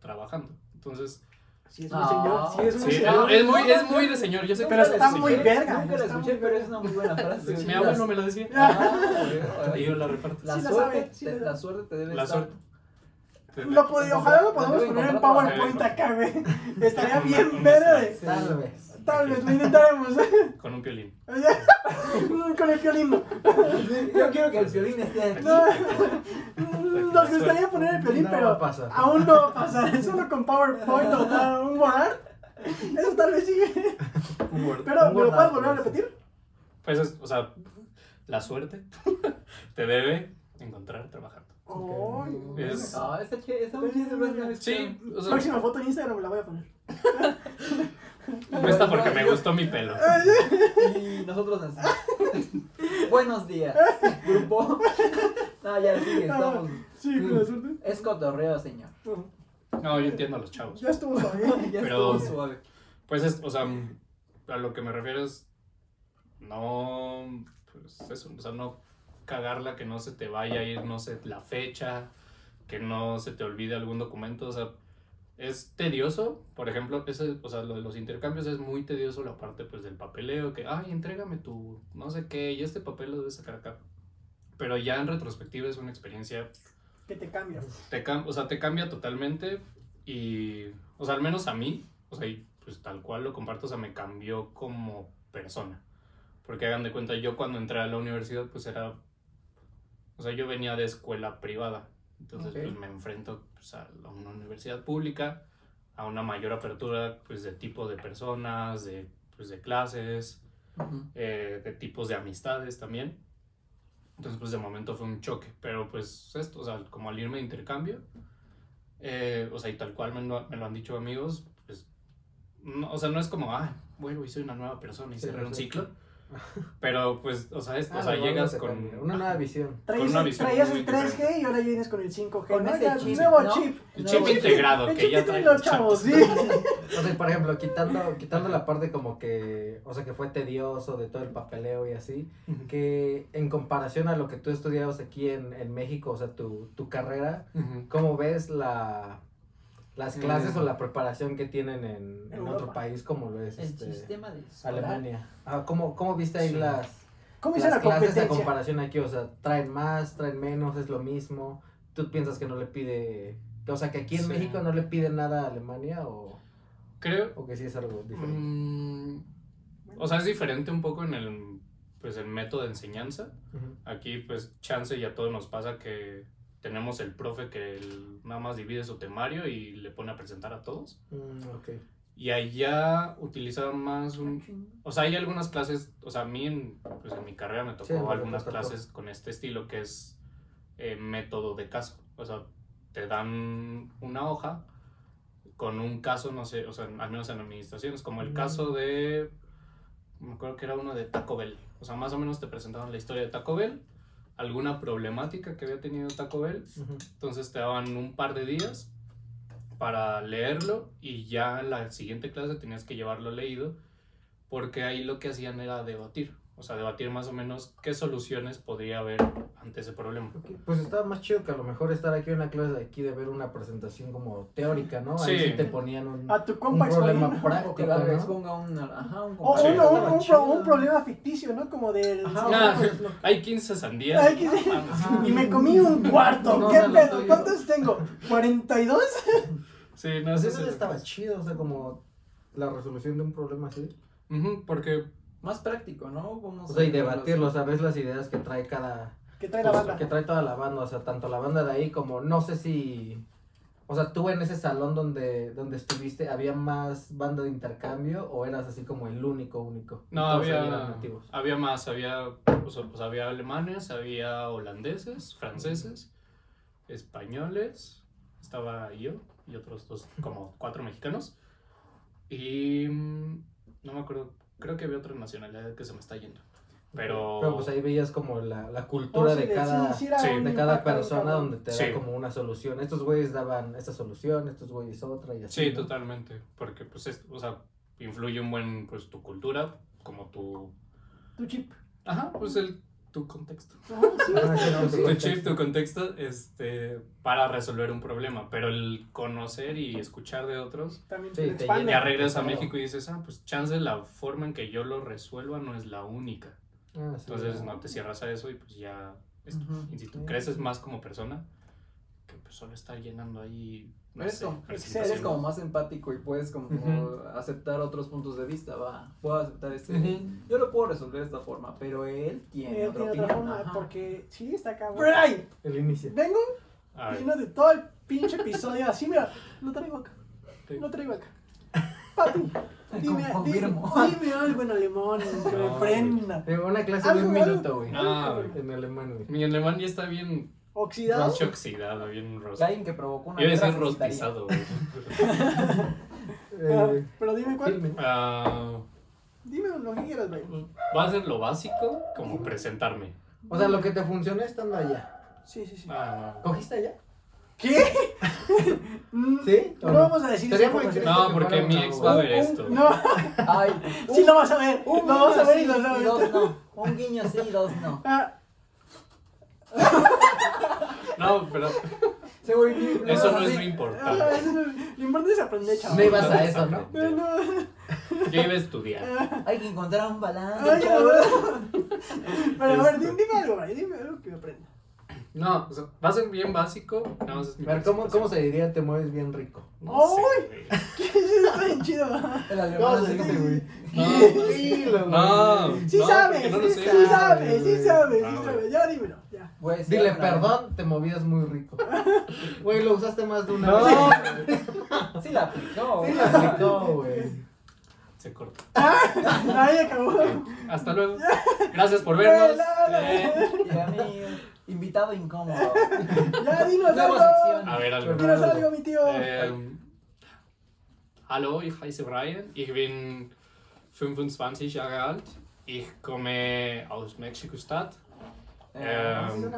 trabajando. Entonces, Sí, es muy señor. Sí, es muy sí, señor. es muy, es muy de señor, yo sé Pero que está es muy señor. verga. Nunca la escuché, muy pero es una muy buena frase. Mi abuelo me lo decía. Ah, Y yo la reparto. La Sí la suerte, sabe, sí te- la sabe. suerte te debe La estar. suerte. Lo pod- ojalá lo podamos poner en PowerPoint trabajo. acá, güey. [LAUGHS] Estaría bien un verga slide. de. Tal vez. Tal vez lo intentaremos. [LAUGHS] Con un piolín. [LAUGHS] Con el violín. no. Yo quiero que el violín esté aquí. No. Nos gustaría poner el violín, pero aún no va a pasar. Solo con PowerPoint o un Word. Eso tal vez sí. Pero, ¿me lo puedes volver a repetir? Pues, es, o sea, la suerte te debe encontrar trabajando. Ay, Es- Ah, está chido, está muy chido, ¿verdad? Sí, o sea, Próxima foto en Instagram la voy a poner. cuesta porque me gustó mi pelo. Y nosotros así. [LAUGHS] Buenos días, grupo. No, [LAUGHS] ya sigue, estamos. Sí, con la suerte. Es cotorreo, señor. No, yo entiendo a los chavos. Ya estuvo suave. [LAUGHS] Ya Pero- estuvo suave. Pues es, o sea, a lo que me refiero es no, pues eso, o sea, no cagarla, que no se te vaya a ir, no sé, la fecha, que no se te olvide algún documento, o sea, es tedioso, por ejemplo, ese, o sea, lo de los intercambios es muy tedioso la parte pues del papeleo, que, ay, entrégame tu no sé qué, y este papel lo debes sacar acá. Pero ya en retrospectiva es una experiencia, Que te cambia. te o sea, te cambia totalmente y, o sea, al menos a mí, o sea, y pues tal cual lo comparto, o sea, me cambió como persona. Porque hagan de cuenta, yo cuando entré a la universidad, pues era, o sea, yo venía de escuela privada. Entonces, Ok. pues me enfrento pues, a una universidad pública, a una mayor apertura, pues, de tipo de personas, de, pues, de clases, Ujú. eh, de tipos de amistades también. Entonces, pues de momento fue un choque, pero pues esto, o sea, como al irme de intercambio, eh, o sea, y tal cual me lo, me lo han dicho amigos, pues, no, o sea, no es como, ah, bueno, y soy una nueva persona y Sí, cerré un ciclo, [LAUGHS] pero pues, o sea, esto, Ah, o sea, lo llegas con... cambia, una nueva visión. Traías, una el- visión traías muy el 3G diferente. y ahora vienes con el 5G. Con ¿no? ese Ya, chip, nuevo ¿no? chip. El chip el integrado El que chip ya traen los chavos, sí. O sea, por ejemplo, quitando, quitando la parte como que, o sea, que fue tedioso de todo el papeleo y así, que en comparación a lo que tú estudiabas aquí en, en México, o sea, tu, tu carrera. ¿cómo ves la, las clases Mm. o la preparación que tienen en, en otro país como lo es El este, sistema de escolar. Alemania? Ah, ¿cómo, ¿Cómo viste ahí Sí. las, ¿Cómo las la clases de comparación aquí? O sea, ¿traen más, traen menos, es lo mismo? ¿Tú piensas que no le pide, o sea, que aquí en Sí. México no le pide nada a Alemania o, Creo, o que sí es algo diferente? mm, o sea, es diferente un poco en el, pues, el método de enseñanza. Aquí, pues, chance y a todos nos pasa que tenemos el profe que nada más divide su temario y le pone a presentar a todos. Mm, ok. Y allá utiliza más un... O sea, hay algunas clases, o sea, a mí en, pues, en mi carrera me tocó Sí, me algunas tocó. clases con este estilo que es eh, método de caso. O sea, te dan una hoja con un caso, no sé, o sea, al menos en administraciones, como el Mm. caso de, me acuerdo que era uno de Taco Bell. O sea, más o menos te presentaban la historia de Taco Bell, alguna problemática que había tenido Taco Bell, entonces te daban un par de días para leerlo y ya en la siguiente clase tenías que llevarlo leído porque ahí lo que hacían era debatir, o sea, debatir más o menos qué soluciones podría haber ante ese problema. Pues estaba más chido que a lo mejor estar aquí en una clase de aquí de ver una presentación como teórica, ¿no? Ahí Sí. sí te ponían un, A tu un problema práctico, ¿no? exponga un, ajá, un O. Sí, un, pro- problema ficticio, ¿no? Como del... Ajá, ejemplo. [LAUGHS] hay 15 sandías. Ay, que sí. Ajá. Y me comí un cuarto. No, ¿Qué pedo? ¿Cuántos tengo? ¿42? Sí, no Pues sé. eso estaba chido, o sea, como la resolución de un problema así. Ujú, porque Más práctico, ¿no? Vamos O sea, y debatirlo, sabes las ideas que trae cada, Que trae la pues, banda. que trae toda la banda, o sea, tanto la banda de ahí como, no sé si, o sea, tú en ese salón donde, donde estuviste, ¿había más banda de intercambio o eras así como el único, único? No había, había más, había, o sea, pues, había alemanes, había holandeses, franceses, españoles, estaba yo y otros dos, como cuatro mexicanos. Y mm, no me acuerdo, creo que había otra nacionalidad que se me está yendo. Pero, Pero pues ahí veías como la, la cultura Oh, sí, de cada... sí, sí de cada persona cabrón. donde te Sí. da como una solución. Estos güeyes daban esta solución, estos güeyes otra y así. sí, ¿no? totalmente, porque pues, es- o sea, influye un buen, pues, tu cultura, como tu, Tu chip. ajá, pues el, tu contexto. Sí. Ah, sí, tu sí. [LAUGHS] chip, tu contexto, este, para resolver un problema. Pero el conocer y escuchar de otros, También Sí, te te ya regresas a. México y dices, ah, pues chance la forma en que yo lo resuelva no es la única. Ah, sí, Entonces no. no te cierras a eso y pues ya, es- Ujú. insisto, creces más como persona que pues solo estar llenando ahí, no Eres sé, como-. Eres como más empático y puedes como, aceptar otros puntos de vista, va, puedo aceptar este, yo lo puedo resolver de esta forma, pero él tiene Él otra tiene opinión. otra forma, ajá. porque sí, está cabrón. ¡Bray! El inicio. Vengo lleno de todo el pinche episodio así, mira, lo traigo acá. Sí. Lo traigo acá. [LAUGHS] Papi, dime, di- Confirmo. dime algo en alemán que me prenda. Una clase de un minuto, güey. Ah, En alemán, güey. mi alemán ya está bien ¿Oxidado? pinche oxidado, bien rosa. alguien que provocó una a guerra decir rostizado. güey. [LAUGHS] Eh, pero dime cuál. Ah, Dime lo que quieras, güey. va a ser lo básico, como presentarme. O sea, lo que te funcionó estando allá. Sí, sí, sí. Ah. ¿Cogiste allá? ¿Qué? [LAUGHS] ¿Sí? ¿O No no? vamos a decir Sería esa muy. No, porque mi ex va a ver esto. No, [LAUGHS] Ay, sí lo vas a ver. un Lo vas a guiño ver y sí lo vas a y ver. dos no. Un guiño sí y dos no. Ah, No, pero Sí, güey. Eso no es lo Ah, importante. no- Lo importante es aprender, chaval. No ibas a eso, ¿no? No, no. Yo iba a estudiar. Hay que encontrar un balance. Ay. [LAUGHS] Pero a ver, dime, dime algo, dime algo que me aprenda. No, o sea, va a ser bien básico. Más es mi A ver, ¿cómo. ¿cómo se diría te mueves bien rico? No ¡Ay! [LAUGHS] Está bien chido. El alemán. No, No. güey. Sí No, sabes, no sí, sé. sí sabes, sí sabes, Ah, sí sabes. Ya dímelo, ya. Güey, sí, Dile perdón, te movías muy rico. [LAUGHS] Güey, lo usaste más de una No. vez. [LAUGHS] Sí la aplicó. Sí, lo aplicó, güey. Se corta. Ahí acabó. Hasta luego. Gracias por vernos. Eh, Y a mí, invitado incómodo. [LAUGHS] Ya dinos algo. a ver, algo. Dinos algo, mi tío. Ähm, hallo, ich heiße Brian. Ich bin 25 Jahre alt. Ich komme aus Mexiko-Stadt. Eh, Ähm,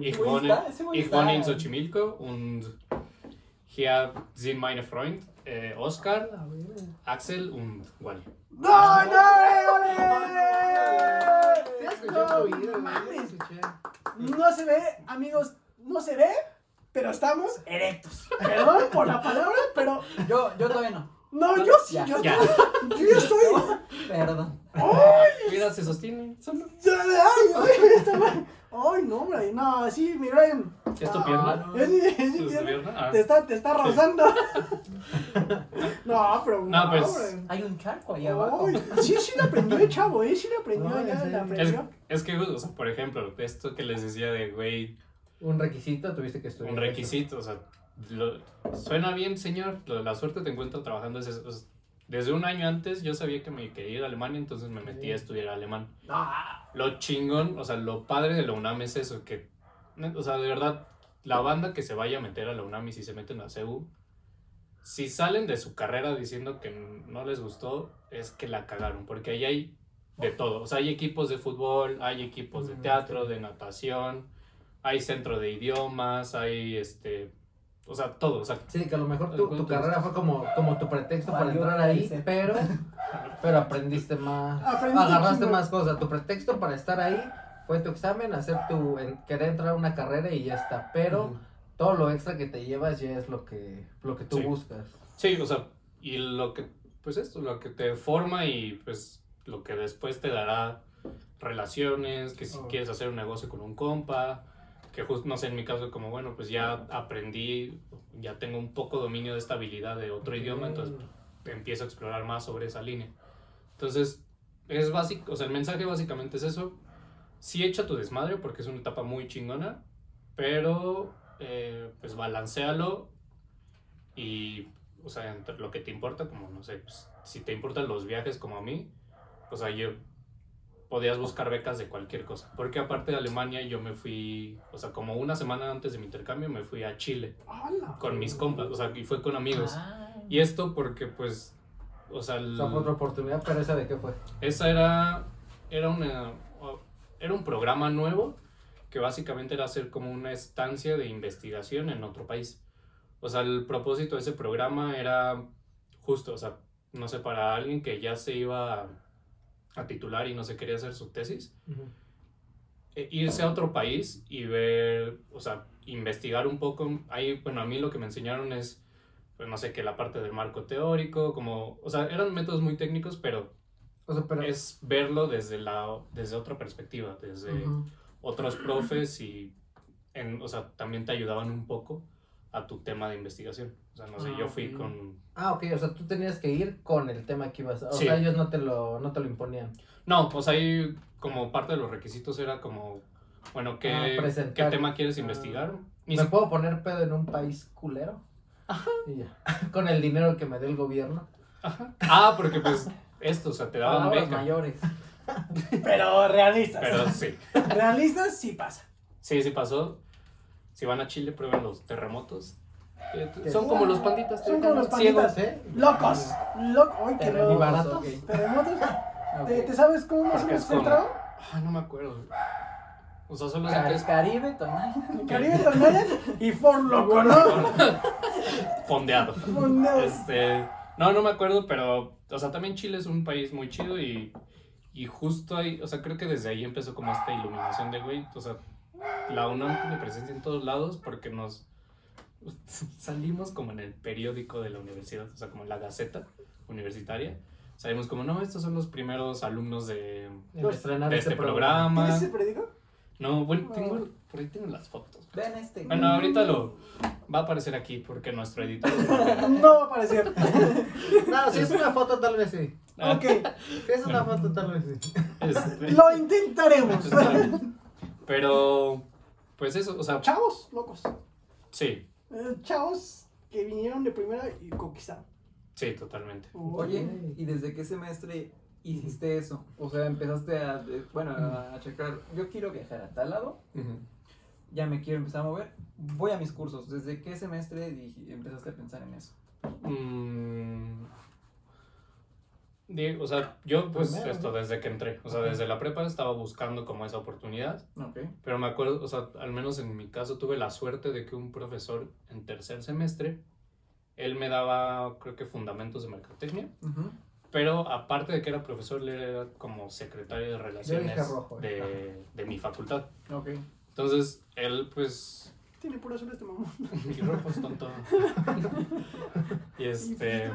ich wohne, ich wohne in Xochimilco und hier sind meine Freunde äh, Oscar, Axel und Wally. ¡No, no, No mames. escuché. No se ve, amigos, no se ve, pero estamos erectos. Perdón por la palabra, pero Yo, yo todavía no. no, yo sí, Ya, yo, ya. yo ya estoy. [LAUGHS] Perdón. Mira, se sostiene solo. Ay, ay, está mal. Ay, no, hombre, no, sí, mi Brian. ¿Es tu Ah, pierna? no. Es, es, ¿Es mi tu pierna. Ah. Te está, te está rozando. [LAUGHS] No, pero No, pues, hombre. Hay un charco ahí abajo. Sí, sí le aprendió el chavo, eh, sí le aprendió, No, ya le. Es, aprendió. es que, o sea, por ejemplo, esto que les decía de, güey, Un requisito tuviste que estudiar. un requisito, o sea, lo- suena bien, señor, la suerte te encuentra trabajando. es- es- desde un año antes yo sabía que me quería ir a Alemania, entonces me metí a estudiar alemán. Ah, Lo chingón, o sea, lo padre de la UNAM es eso, que, o sea, de verdad, la banda que se vaya a meter a la UNAM y si se meten a CEU, si salen de su carrera diciendo que no les gustó, es que la cagaron, porque ahí hay de todo. O sea, hay equipos de fútbol, hay equipos de Mm, teatro, de natación, hay centro de idiomas, hay este, o sea, todo. O sea, Sí, que a lo mejor tu, tu carrera fue como, como tu pretexto para entrar ahí, pero, [LAUGHS] pero aprendiste más, Aprendiste agarraste más cosas. Tu pretexto para estar ahí fue tu examen, hacer tu, en- querer entrar a una carrera y ya está. Pero todo lo extra que te llevas ya es lo que, lo que tú Sí. buscas. sí, o sea, y lo que, pues esto, lo que te forma y pues lo que después te dará relaciones, que si Oh. quieres hacer un negocio con un compa, que justo, no sé, en mi caso como, bueno, pues ya aprendí, ya tengo un poco dominio de esta habilidad de otro idioma, entonces empiezo a explorar más sobre esa línea. Entonces, es básico, o sea, el mensaje básicamente es eso. Sí echa tu desmadre porque es una etapa muy chingona, pero eh, pues balancealo y, o sea, entre lo que te importa, como, no sé, pues, si te importan los viajes como a mí, pues ahí yo- podías buscar becas de cualquier cosa. Porque aparte de Alemania yo me fui, o sea, como una semana antes de mi intercambio me fui a Chile ¡Hala! con mis compas, o sea, y fue con amigos. Ah. Y esto porque pues, o sea, el- O sea, fue otra oportunidad, pero esa de qué fue. esa era, era, una, era un programa nuevo que básicamente era hacer como una estancia de investigación en otro país. O sea, el propósito de ese programa era justo, o sea, no sé, para alguien que ya se iba a, titular y no se quería hacer su tesis, e- irse a otro país y ver, o sea, investigar un poco. Ahí, bueno, a mí lo que me enseñaron es, pues no sé, que la parte del marco teórico, como, o sea, eran métodos muy técnicos, pero O sea, pero... es verlo desde, la, desde otra perspectiva, desde Ujú. otros profes y, en, o sea, también te ayudaban un poco a tu tema de investigación. O sea, no sé, Ah, yo fui ok. con... Ah, ok, o sea, tú tenías que ir con el tema que ibas a... O Sí. sea, ellos no te lo, no te lo imponían. No, pues ahí como parte de los requisitos era como, bueno, ¿qué, Ah, ¿qué tema quieres Ah. investigar? ¿Me si- puedo poner pedo en un país culero? Y ya. [LAUGHS] Con el dinero que me dé el gobierno. Ajá. Ah, porque pues esto, o sea, te daban beca. mayores. [LAUGHS] Pero realistas. Pero sí, Realistas sí pasa. sí, sí pasó. Si van a Chile, prueben los terremotos. Son como los panditas. Son como los panditas. ¿eh? Locos. Locos. Ay, qué ¿Y Terremotos, loco. baratos? Terremotos. Ok. ¿Te, te sabes cómo más o menos? Ah, no me acuerdo. O sea, solo sé que es Caribe, Tonaya. Caribe Tonaya y For Loco, ¿no? [LAUGHS] fondeado. Fondeado. Este, no, no me acuerdo, pero, o sea, también Chile es un país muy chido y, y justo ahí, o sea, creo que desde ahí empezó como esta iluminación de, güey, o sea, la UNAM tiene presencia en todos lados porque nos, [LAUGHS] salimos como en el periódico de la universidad, o sea, como en la gaceta universitaria. Salimos como, no, estos son los primeros alumnos de, de este programa. ¿Tienes ese periódico? No, bueno, tengo, por ahí tengo las fotos. Vean este. Bueno, ahorita lo va a aparecer aquí porque nuestro editor. [LAUGHS] No va a aparecer. [LAUGHS] No, si es una foto, tal vez sí. Ok, Si es una foto, tal vez sí. Este, lo intentaremos. Pero, pues eso, o sea, Chavos, locos. sí, Eh, chavos que vinieron de primera y conquistaron. sí, totalmente. Oye, ¿y desde qué semestre hiciste eso? O sea, empezaste a, bueno, a checar, yo quiero viajar a tal lado, ya me quiero empezar a mover, voy a mis cursos. ¿Desde qué semestre empezaste a pensar en eso? Mm, di- o sea, yo pues Primero, esto desde que entré, o sea, desde la prepa estaba buscando como esa oportunidad, Ok. pero me acuerdo, o sea, al menos en mi caso tuve la suerte de que un profesor en tercer semestre, él me daba, creo que fundamentos de mercadotecnia, Ujú. pero aparte de que era profesor, él era como secretario de relaciones rojo, eh. de, de mi facultad. Ok. Entonces, él pues Tiene pura azul este mamón. mi rojo es tonto. y [LAUGHS] Y este es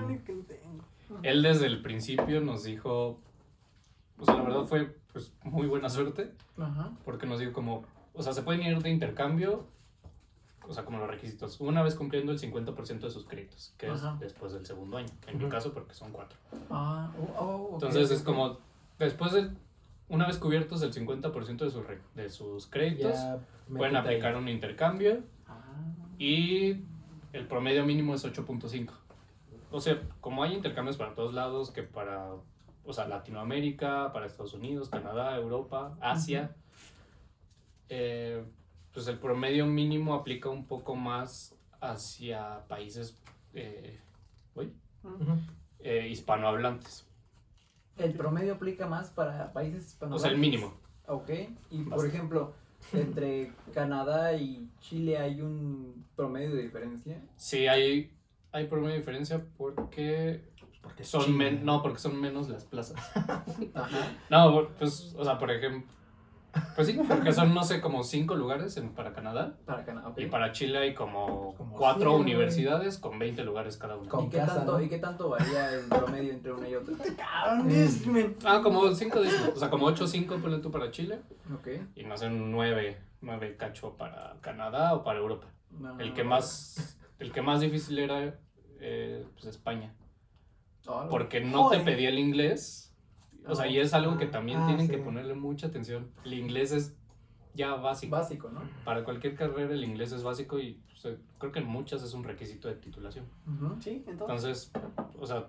él desde el principio nos dijo, o sea, la verdad fue pues muy buena suerte, Ajá. porque nos dijo como, o sea, se pueden ir de intercambio, o sea, como los requisitos, una vez cumpliendo el 50% de sus créditos, que Ajá. es después del segundo año, en mi Ujú. caso porque son cuatro. Ah, oh, oh, ok, Entonces es como, después de, una vez cubiertos el 50% de sus, re- de sus créditos, Ya pueden aplicar ahí. un intercambio Ah, y el promedio mínimo es 8.5. O sea, como hay intercambios para todos lados, que para, o sea, Latinoamérica, para Estados Unidos, Canadá, Europa, Asia, eh, pues el promedio mínimo aplica un poco más hacia países eh, uy, Ujú. eh, hispanohablantes. el promedio aplica más para países O hispanohablantes. sea, el mínimo. Ok. Y por ejemplo, entre [LAUGHS] Canadá y Chile hay un promedio de diferencia. Sí, hay, hay promedio de diferencia porque Porque son men- no, porque son menos las plazas. [LAUGHS] Ajá. No, pues, o sea, por ejemplo, pues sí, porque son, no sé, como cinco lugares en- para Canadá. Para Canadá, ok. Y para Chile hay como, Como cuatro universidades con 20 lugares cada una. ¿Y qué, tanto, ¿no? ¿Y qué tanto varía el promedio entre una y otra? [LAUGHS] Es- men. Ah, como cinco. O sea, como 8, 5 ponle tú para Chile. Ok. Y no sé, nueve, nueve cacho para Canadá o para Europa. No, El que más, el que más difícil era, eh, pues España. Ah, Porque no te Joder. pedía el inglés. O sea, y es algo que también Ah, tienen sí. que ponerle mucha atención. El inglés es ya básico. Básico, ¿no? Para cualquier carrera el inglés es básico y o sea, creo que en muchas es un requisito de titulación. Ujú. Sí, entonces. Entonces, o sea,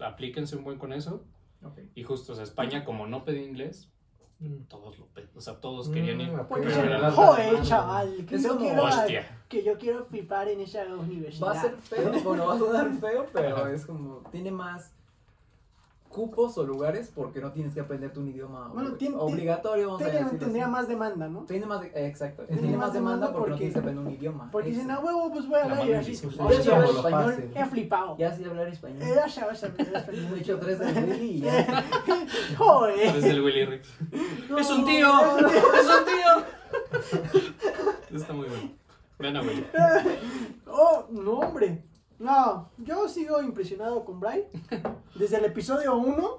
aplíquense un buen con eso. Ok. Y justo, o sea, España como no pedía inglés. Todos lo. O sea, todos querían ir. Mm. Porque joder, chaval, que Es yo, como- quiero, Hostia. que yo quiero flipar en esa universidad. Va a ser feo, [LAUGHS] bueno, va a sonar feo, pero es como, tiene más cupos o lugares porque no tienes que aprenderte un idioma Bueno, tiene- obligatorio, vamos a Tendría, decirlo tendría así. más demanda, ¿no? Tiene más, de- eh, exacto, Tiene tiene, más más demanda demanda porque, no porque- tienes que aprender un idioma. Porque dicen, a huevo, pues voy a La hablar así. sabes hablo español, he flipado. Ya sé hablar español. Eh, Ya sabes hablar [LAUGHS] He español. hecho tres de Willy y ya. [LAUGHS] Joder. Desde el Willy. No, ¡Es un tío! ¡Es un tío! Está muy bueno. Ven a [LAUGHS] Willy. Oh, no, hombre. No, yo sigo impresionado con Brian. [LAUGHS] Desde el episodio 1,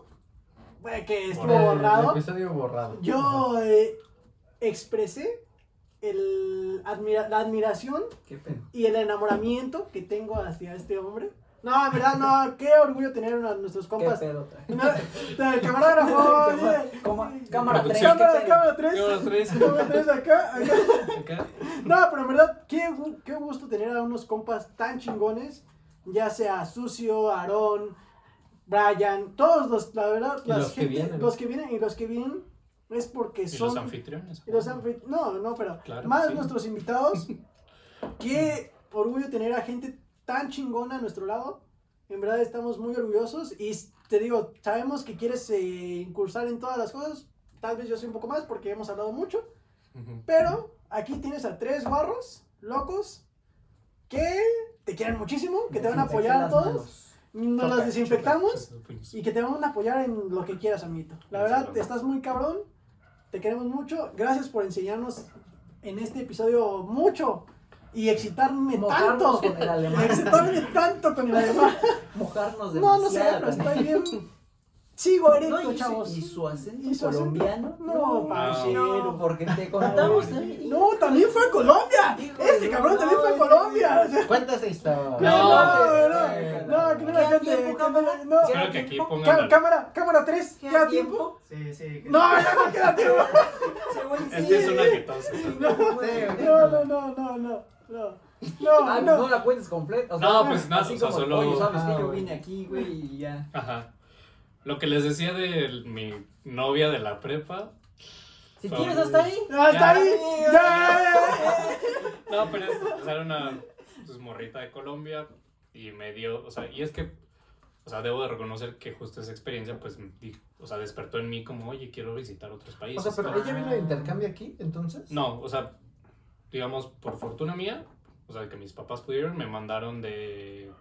que estuvo El borrado, episodio borrado. yo eh, expresé el admira- la admiración Qué pedo. y el enamoramiento que tengo hacia este hombre. No, en verdad, no, qué orgullo tener a nuestros Qué compas. pedo trae. No, el camarógrafo. [LAUGHS] Cámara- oye. coma- cámara tres, Producción. ¿qué Cámara, pedo? cámara 3. Cámara tres. Cámara 3 acá, acá. Acá. No, pero en verdad, qué, qué gusto tener a unos compas tan chingones. Ya sea Sucio, Aarón, Brian, todos los, la verdad, Y las los que gente- vienen. los que vienen y los que vienen es porque Y son. los anfitriones. y los anfit- No, no, pero Claro, más sí. nuestros invitados. Qué orgullo tener a gente tan chingona a nuestro lado. En verdad estamos muy orgullosos y te digo, sabemos que quieres eh, incursar en todas las cosas. Tal vez yo soy un poco más porque hemos hablado mucho. Ujú. Pero aquí tienes a tres guarros locos que te quieren muchísimo, que te van a apoyar a todos. Nos las desinfectamos y que te van a apoyar en lo que quieras, amiguito. La verdad, estás muy cabrón. Te queremos mucho. Gracias por enseñarnos en este episodio mucho y excitarme Mojarnos tanto. con el alemán. [LAUGHS] Excitarme tanto con el alemán. [LAUGHS] Mojarnos No, no sé, demasiado. pero estoy bien. Sigo erecto, No, y, su- chavos. y su acento ¿Y su acento? colombiano. No, parcero. no, porque te contamos también. No, también fue a Colombia. Hijo Este cabrón también fue a no, Colombia. O sea, Cuenta esa historia. No, No, no, no, no, que no la ¿Queda cante. tiempo, que no cámara? no. Que aquí pongan Cámara, cámara 3, ¿queda tiempo? Sí, sí. No, ya no queda [LAUGHS] tiempo. Esta es una que No, no, no, no, no, no. No, Ah, no, no no. la cuentes completa. O sea, No, pues nada, así o sea, como, solo- Oye, sabes que Ah, yo güey. vine aquí, güey, y ya. Ajá. Lo que les decía de mi novia de la prepa. Si Fue quieres, un- hasta ahí. Hasta ahí. Ya. No, pero es, o sea, era una pues, morrita de Colombia y me dio, o sea, y es que, o sea, debo de reconocer que justo esa experiencia, pues, di- o sea, despertó en mí como, oye, quiero visitar otros O países. sea, pero ella vino de intercambio aquí, entonces. No, o sea, digamos, por fortuna mía, o sea, que mis papás pudieron, me mandaron de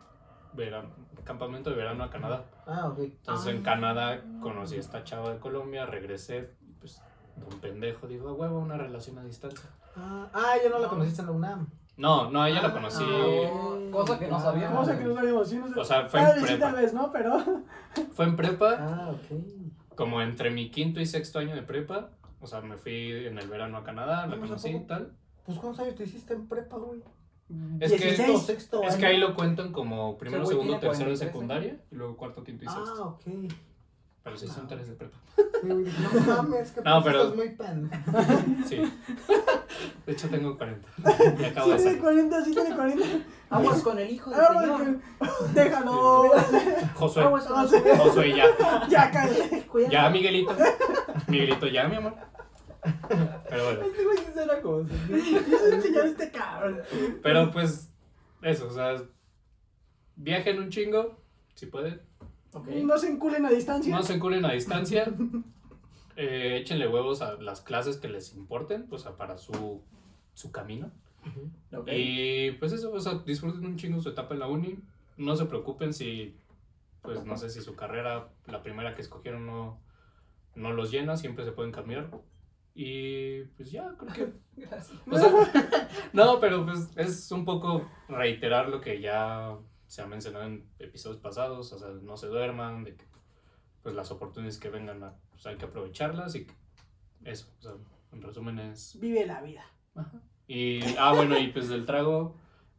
verano, campamento de verano a Canadá. Ah, ok. Entonces en Canadá conocí a esta chava de Colombia, regresé, pues, un pendejo, digo, a huevo, una relación a distancia. Ah, ah, ya no la conociste en la UNAM. No, no, a ella la Ah, conocí, ok. Cosa que no sabíamos. Cosa que no sabíamos, sí, no sé. o sea, fue en sí, prepa. tal vez, ¿no? Pero. [LAUGHS] Fue en prepa, Ah, ok. como entre mi quinto y sexto año de prepa. O sea, me fui en el verano a Canadá, la Vamos, ¿a conocí y tal. Pues ¿cuántos años te hiciste en prepa, güey? Es que- Dieciséis. sexto Es año. que ahí lo cuentan como primero, güey segundo, tercero de 43 secundaria y luego cuarto, quinto y Ah, sexto. ok. Pero sí son tres de prepa. [LAUGHS] No mames, que No, pero- estás muy pan. [LAUGHS] Sí. De hecho tengo 40. Y acabo Sí de tiene salir. 40, sí tiene 40. Aguas con el hijo del Ah, señor. Déjalo. Josué. Aguas con Josué. Ya. Ya, cállate. Ya, Miguelito. Miguelito, ya, mi amor. Pero bueno. Este güey sí suena como [LAUGHS] señor. Eso enseñar este cabrón. Pero pues, eso, o sea, viajen un chingo, si pueden. Ok. No se enculen a distancia. No se enculen a distancia. [LAUGHS] Eh, échenle huevos a las clases que les importen, o sea, para su, su camino. Y pues eso, o sea, disfruten un chingo su etapa en la uni. No se preocupen si, pues no sé si su carrera, la primera que escogieron, no, no los llena, siempre se pueden cambiar. Y pues ya, creo que [LAUGHS] Gracias. o sea, [LAUGHS] no, pero pues es un poco reiterar lo que ya se ha mencionado en episodios pasados, o sea, no se duerman, de que pues las oportunidades que vengan a- pues, hay que aprovecharlas y que- eso, o sea, en resumen es... Vive la vida. Y, ah, bueno, y pues del trago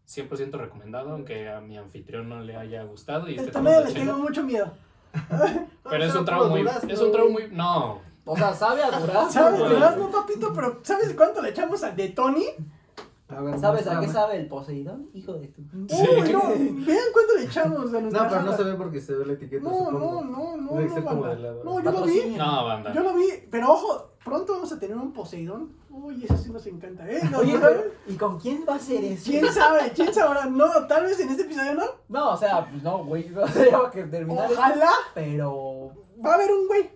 100% recomendado, aunque a mi anfitrión no le haya gustado y este le tomando tengo mucho miedo. [LAUGHS] pero es Ah, un trago muy... durazno, Es un trago muy... No, O sea, sabe a durazno. [LAUGHS] ¿Sabes? güey. ¿Verdad, no, papito? Pero ¿sabes cuánto le echamos al de Tony? A ver, ¿Sabes a qué sabe el Poseidón? Hijo de tu. Uy, no. Vean cuánto le echamos a nuestra No, pero no se ve porque se ve la etiqueta. No, no, supongo. no, no, Debe no, ser como banda. de lado. No, yo lo vi. No, banda. Yo lo vi, pero ojo, pronto vamos a tener un Poseidón. Uy, eso sí nos encanta, ¿eh? ¿No, Oye, no, ¿y con quién va a ser eso? ¿Quién sabe? ¿Quién sabrá? No, tal vez en este episodio no. No, o sea, pues no, güey. [LAUGHS] No sé que terminar. esto, Ojalá Pero. va a haber un güey.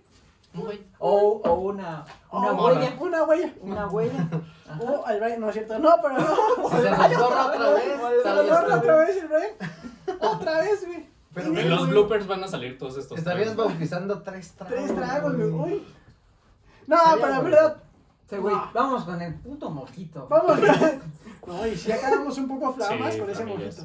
O, o una. Una O huella. Una huella. Una huella. O al Brian, no es cierto. No, pero no. [LAUGHS] Si se nos borra otra vez. Se tal lo vez borra no. otra vez el Brian. Otra vez, güey. Pero En los güey, bloopers van a salir todos estos Estarías bautizando tres tragos. Tres tragos, güey. güey. Uy. No, Estaría pero bueno. verdad, Sí, güey. No. Vamos con el puto mojito. vamos. [LAUGHS] No, y si acabamos un poco flamas Sí, con ese mojito.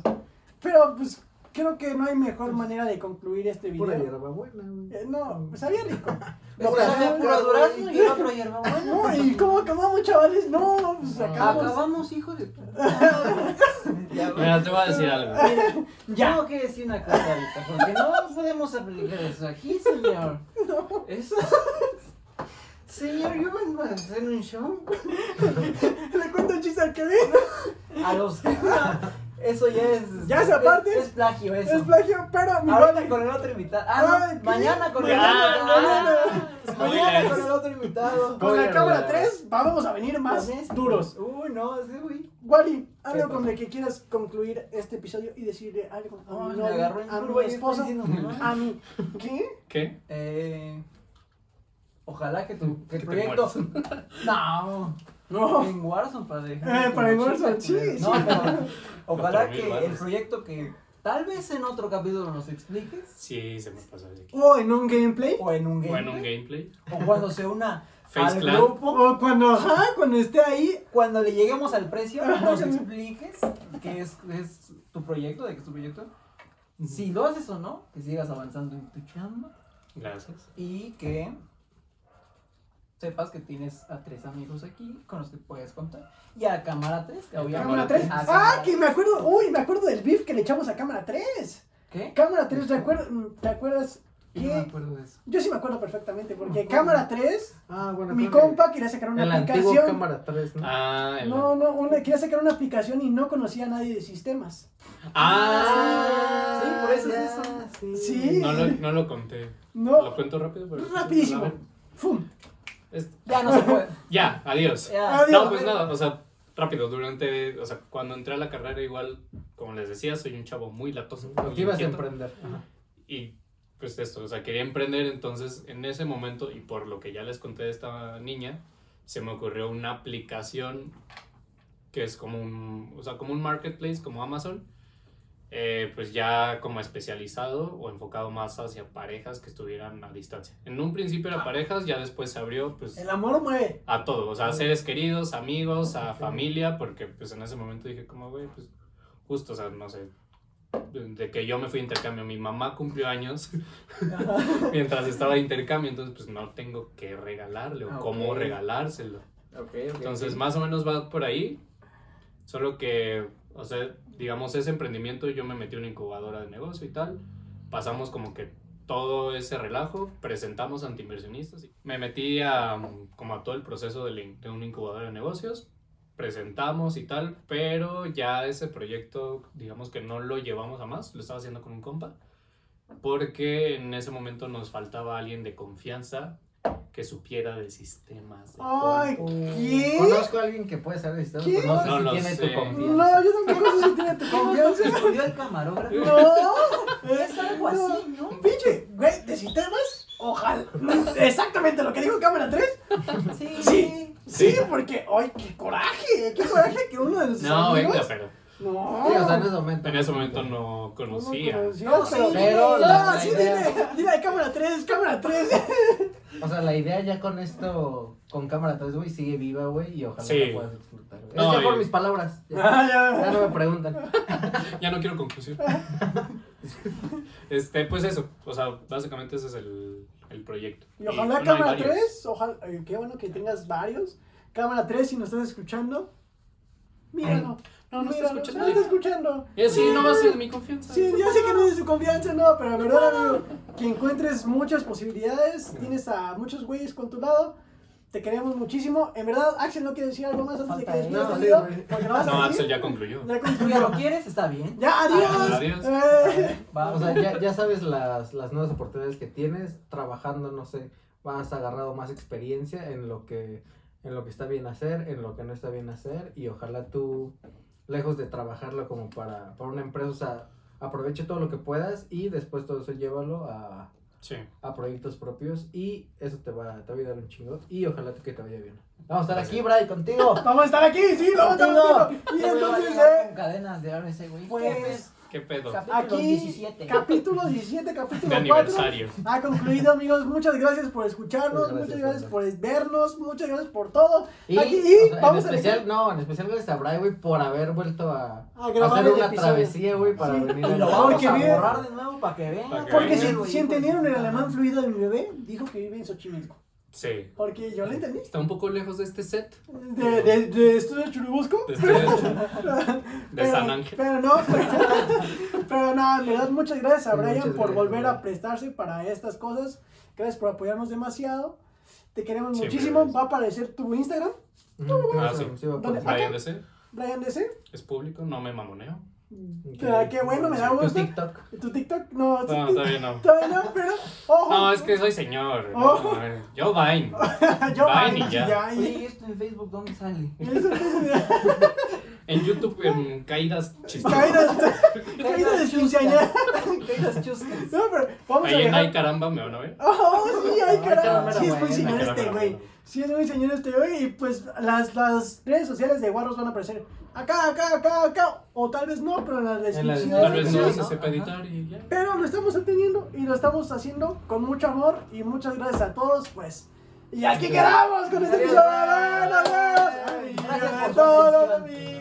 Pero pues creo que no hay mejor manera de concluir este Pura video. hierbabuena, güey. Eh, no, sabía rico. [LAUGHS] No, Pura sabe a azúcar, puro durazno y el otro hierbabuena. [LAUGHS] No, y cómo acabamos, chavales. No, pues acabamos. Acabamos, hijo de. [LAUGHS] Ya. Mira, te voy a decir algo. Ya. Tengo que decir una cosa ahorita, porque no podemos aplicar eso aquí, señor. Eso. Señor, yo vengo a hacer un show. Le cuento un chiste al Kevin. A los. Eso ya es. Ya es aparte. Es, es plagio, eso. Es plagio, pero mi Ahorita con el otro invitado. Ah, no. Mañana con el otro. mañana. Ah, Mañana con el otro invitado. Con la cámara la- 3 vamos a venir más duros. Uy, no, ese güey. Wally, algo ¿Qué con el que quieras concluir este episodio y decirle algo a mi me novio, agarró en a mi y esposa, a mí. ¿Qué? ¿Qué? Eh. Ojalá que tu que el proyecto. [LAUGHS] No. No. En Warzone para dejar. Eh, para en Warzone, sí, No, pero [LAUGHS] ojalá que el proyecto que tal vez en otro capítulo nos expliques. Sí, se me pasó de aquí. O en un gameplay. O en un O en gameplay. un gameplay. O cuando se una Face al Clan. grupo. O cuando, ajá, cuando esté ahí. Cuando le lleguemos al precio, nos expliques qué es, qué es tu proyecto, de qué es tu proyecto. Si lo haces o no, que sigas avanzando en tu chamba Gracias. y que sepas que tienes a tres amigos aquí con los que puedes contar. Y a Cámara 3, que obviamente. Cámara 3. a Ah, Cámara que me acuerdo. Uy, me acuerdo del beef que le echamos a cámara 3. ¿Qué? Cámara 3, ¿te acuerdas? ¿Te acuerdas? Yo no me acuerdo de eso. Yo sí me acuerdo perfectamente, porque cámara 3, Ah, bueno. mi compa quería sacar una El aplicación. cámara 3, ¿no? Ah, el- No, no, una- quería sacar una aplicación y no conocía a nadie de sistemas. Ah, Sí, por eso es ya, eso. Sí. No lo, no lo conté. No, Lo cuento rápido. pero- rapidísimo. ¡Fum! Es- Ya no se puede. [LAUGHS] Ya, adiós. Ya. Adiós. No, pues nada, o sea, rápido, durante, o sea, cuando entré a la carrera igual, como les decía, soy un chavo muy latoso. Lo muy que ibas a emprender. Ajá. Y pues esto, o sea, quería emprender, entonces en ese momento, y por lo que ya les conté de esta niña, se me ocurrió una aplicación que es como un, o sea, como un marketplace, como Amazon, eh, pues ya como especializado o enfocado más hacia parejas que estuvieran a distancia. En un principio era parejas, ya después se abrió pues El amor mueve. a todo, o sea, a seres queridos, amigos, a familia, porque pues en ese momento dije como, güey, pues justo, o sea, no sé, de que yo me fui de intercambio, mi mamá cumplió años [LAUGHS] mientras estaba de intercambio, entonces pues no tengo que regalarle o cómo Ok. regalárselo. Ok, ok. Entonces más o menos va por ahí, solo que, o sea, digamos, ese emprendimiento yo me metí en una incubadora de negocio y tal, pasamos como que todo ese relajo, presentamos ante inversionistas, me metí a, como a todo el proceso de, de una incubadora de negocios, presentamos y tal, pero ya ese proyecto, digamos que no lo llevamos a más, lo estaba haciendo con un compa, porque en ese momento nos faltaba alguien de confianza que supiera de sistemas. de Ay. ¿qué? Conozco a alguien que puede ser sistema, ¿Qué? pero no sé No si lo tiene sé. tu confianza. No, yo tampoco sé si tiene tu [LAUGHS] confianza. Estudió el camarógrafo. No, Es algo así, ¿no? Pinche, güey, ¿de sistemas? Ojalá. Exactamente lo que dijo cámara 3. Sí. Sí. Sí, Sí. porque, ay, qué coraje, qué coraje que uno de sus No, amigos. venga, pero No. Sí, o sea, en ese momento. en ese momento no No conocía. conocía, No, sí, pero no, la- la sí, idea- dile, dile, cámara 3, cámara 3. O sea, la idea ya con esto, con cámara 3, güey, sigue viva, güey, y ojalá Sí. la puedas explotar. No, es ya por y- mis palabras. Ya, Ah, ya ya. no me preguntan. [LAUGHS] Ya no quiero conclusión. este, pues eso. O sea, básicamente ese es el, el proyecto. Y ojalá hay cámara varios. 3, ojalá, eh, qué bueno que tengas varios. Cámara 3, si nos estás escuchando, míralo. No, no está escuchando. No está escuchando. Y así no va a ser mi confianza. Sí, yo sé que no es de su confianza, no, pero la verdad, amigo, que encuentres muchas posibilidades, tienes a muchos güeyes con tu lado, te queremos muchísimo. En verdad, Axel no quiere decir algo más antes de que Falta despidas él. el No, video, No. Axel ya concluyó. Ya ¿Tú ya concluyó. lo quieres? Está bien. Ya, adiós. Adiós. Eh, Va, O sea, ya, ya sabes las, las nuevas oportunidades que tienes, trabajando, no sé, vas agarrado más experiencia en lo que en lo que está bien hacer, en lo que no está bien hacer, y ojalá tú, lejos de trabajarlo como para, para una empresa, o sea, aproveche todo lo que puedas y después todo eso llévalo a, Sí. a proyectos propios y eso te va, te va a ayudar un chingo y ojalá que te vaya bien. Vamos a estar aquí, Bray, contigo. [LAUGHS] Vamos a estar aquí, sí, lo vamos a estar Contigo. Y entonces, eh, con cadenas de ese güey. pues, ¿Qué pedo? Capítulo aquí, 17. capítulo 17, capítulo De 4. aniversario. Ha concluido, amigos. Muchas gracias por escucharnos, Muchas muchas gracias, gracias por vernos, muchas gracias por todo. Y, Aquí, o y sea, vamos en a especial, no, en especial gracias a Bray, güey, por haber vuelto a, A a grabar hacer el una episodio. travesía, güey, para Sí. venir Y a lo grabar. vamos Porque a bien- borrar de nuevo para que vean. Para que Porque vean. si, si entendieron el alemán fluido de mi bebé, dijo que vive en Xochimilco. Sí. Porque yo lo entendí. Está un poco lejos de este set. De, de, de Estudio Churubusco. De, este, [LAUGHS] de Pero- San Ángel. Pero no, pero, [LAUGHS] pero no, en verdad, muchas gracias a Brian muchas por gracias, volver a prestarse para estas cosas. Gracias por apoyarnos demasiado. Te queremos Siempre muchísimo. gracias. Va a aparecer tu Instagram, Ujú, Ah, sí. Brian DC. Brian DC. Es público, no me mamoneo. Ok. Ah, qué bueno, me da Tu gusto. TikTok. ¿Tu TikTok? No, No, todavía no. todavía no, pero. Ojo. No, es que soy señor. Oh. No, yo Vine. [LAUGHS] yo, Vine y ya. y- Oye, ¿y esto en Facebook dónde sale? [LAUGHS] En YouTube, en caídas chistosas. [LAUGHS] Caídas, caídas de quinceañera. Caídas chuscas. No, pero vamos a Ahí en Ay dejar. Caramba me van a ver. Oh, sí, ay, caramba. Sí, es muy señor este güey. Sí, es muy señor este güey. Y pues las, las redes sociales de Guarros van a aparecer acá, acá, acá, acá. O tal vez no, pero en las descripciones. Tal vez no se sepa editar y ya. Pero lo estamos obteniendo y lo estamos haciendo con mucho amor. Y muchas gracias a todos. Pues Y aquí quedamos con este episodio. Nos vemos. Gracias por su Todos amigos.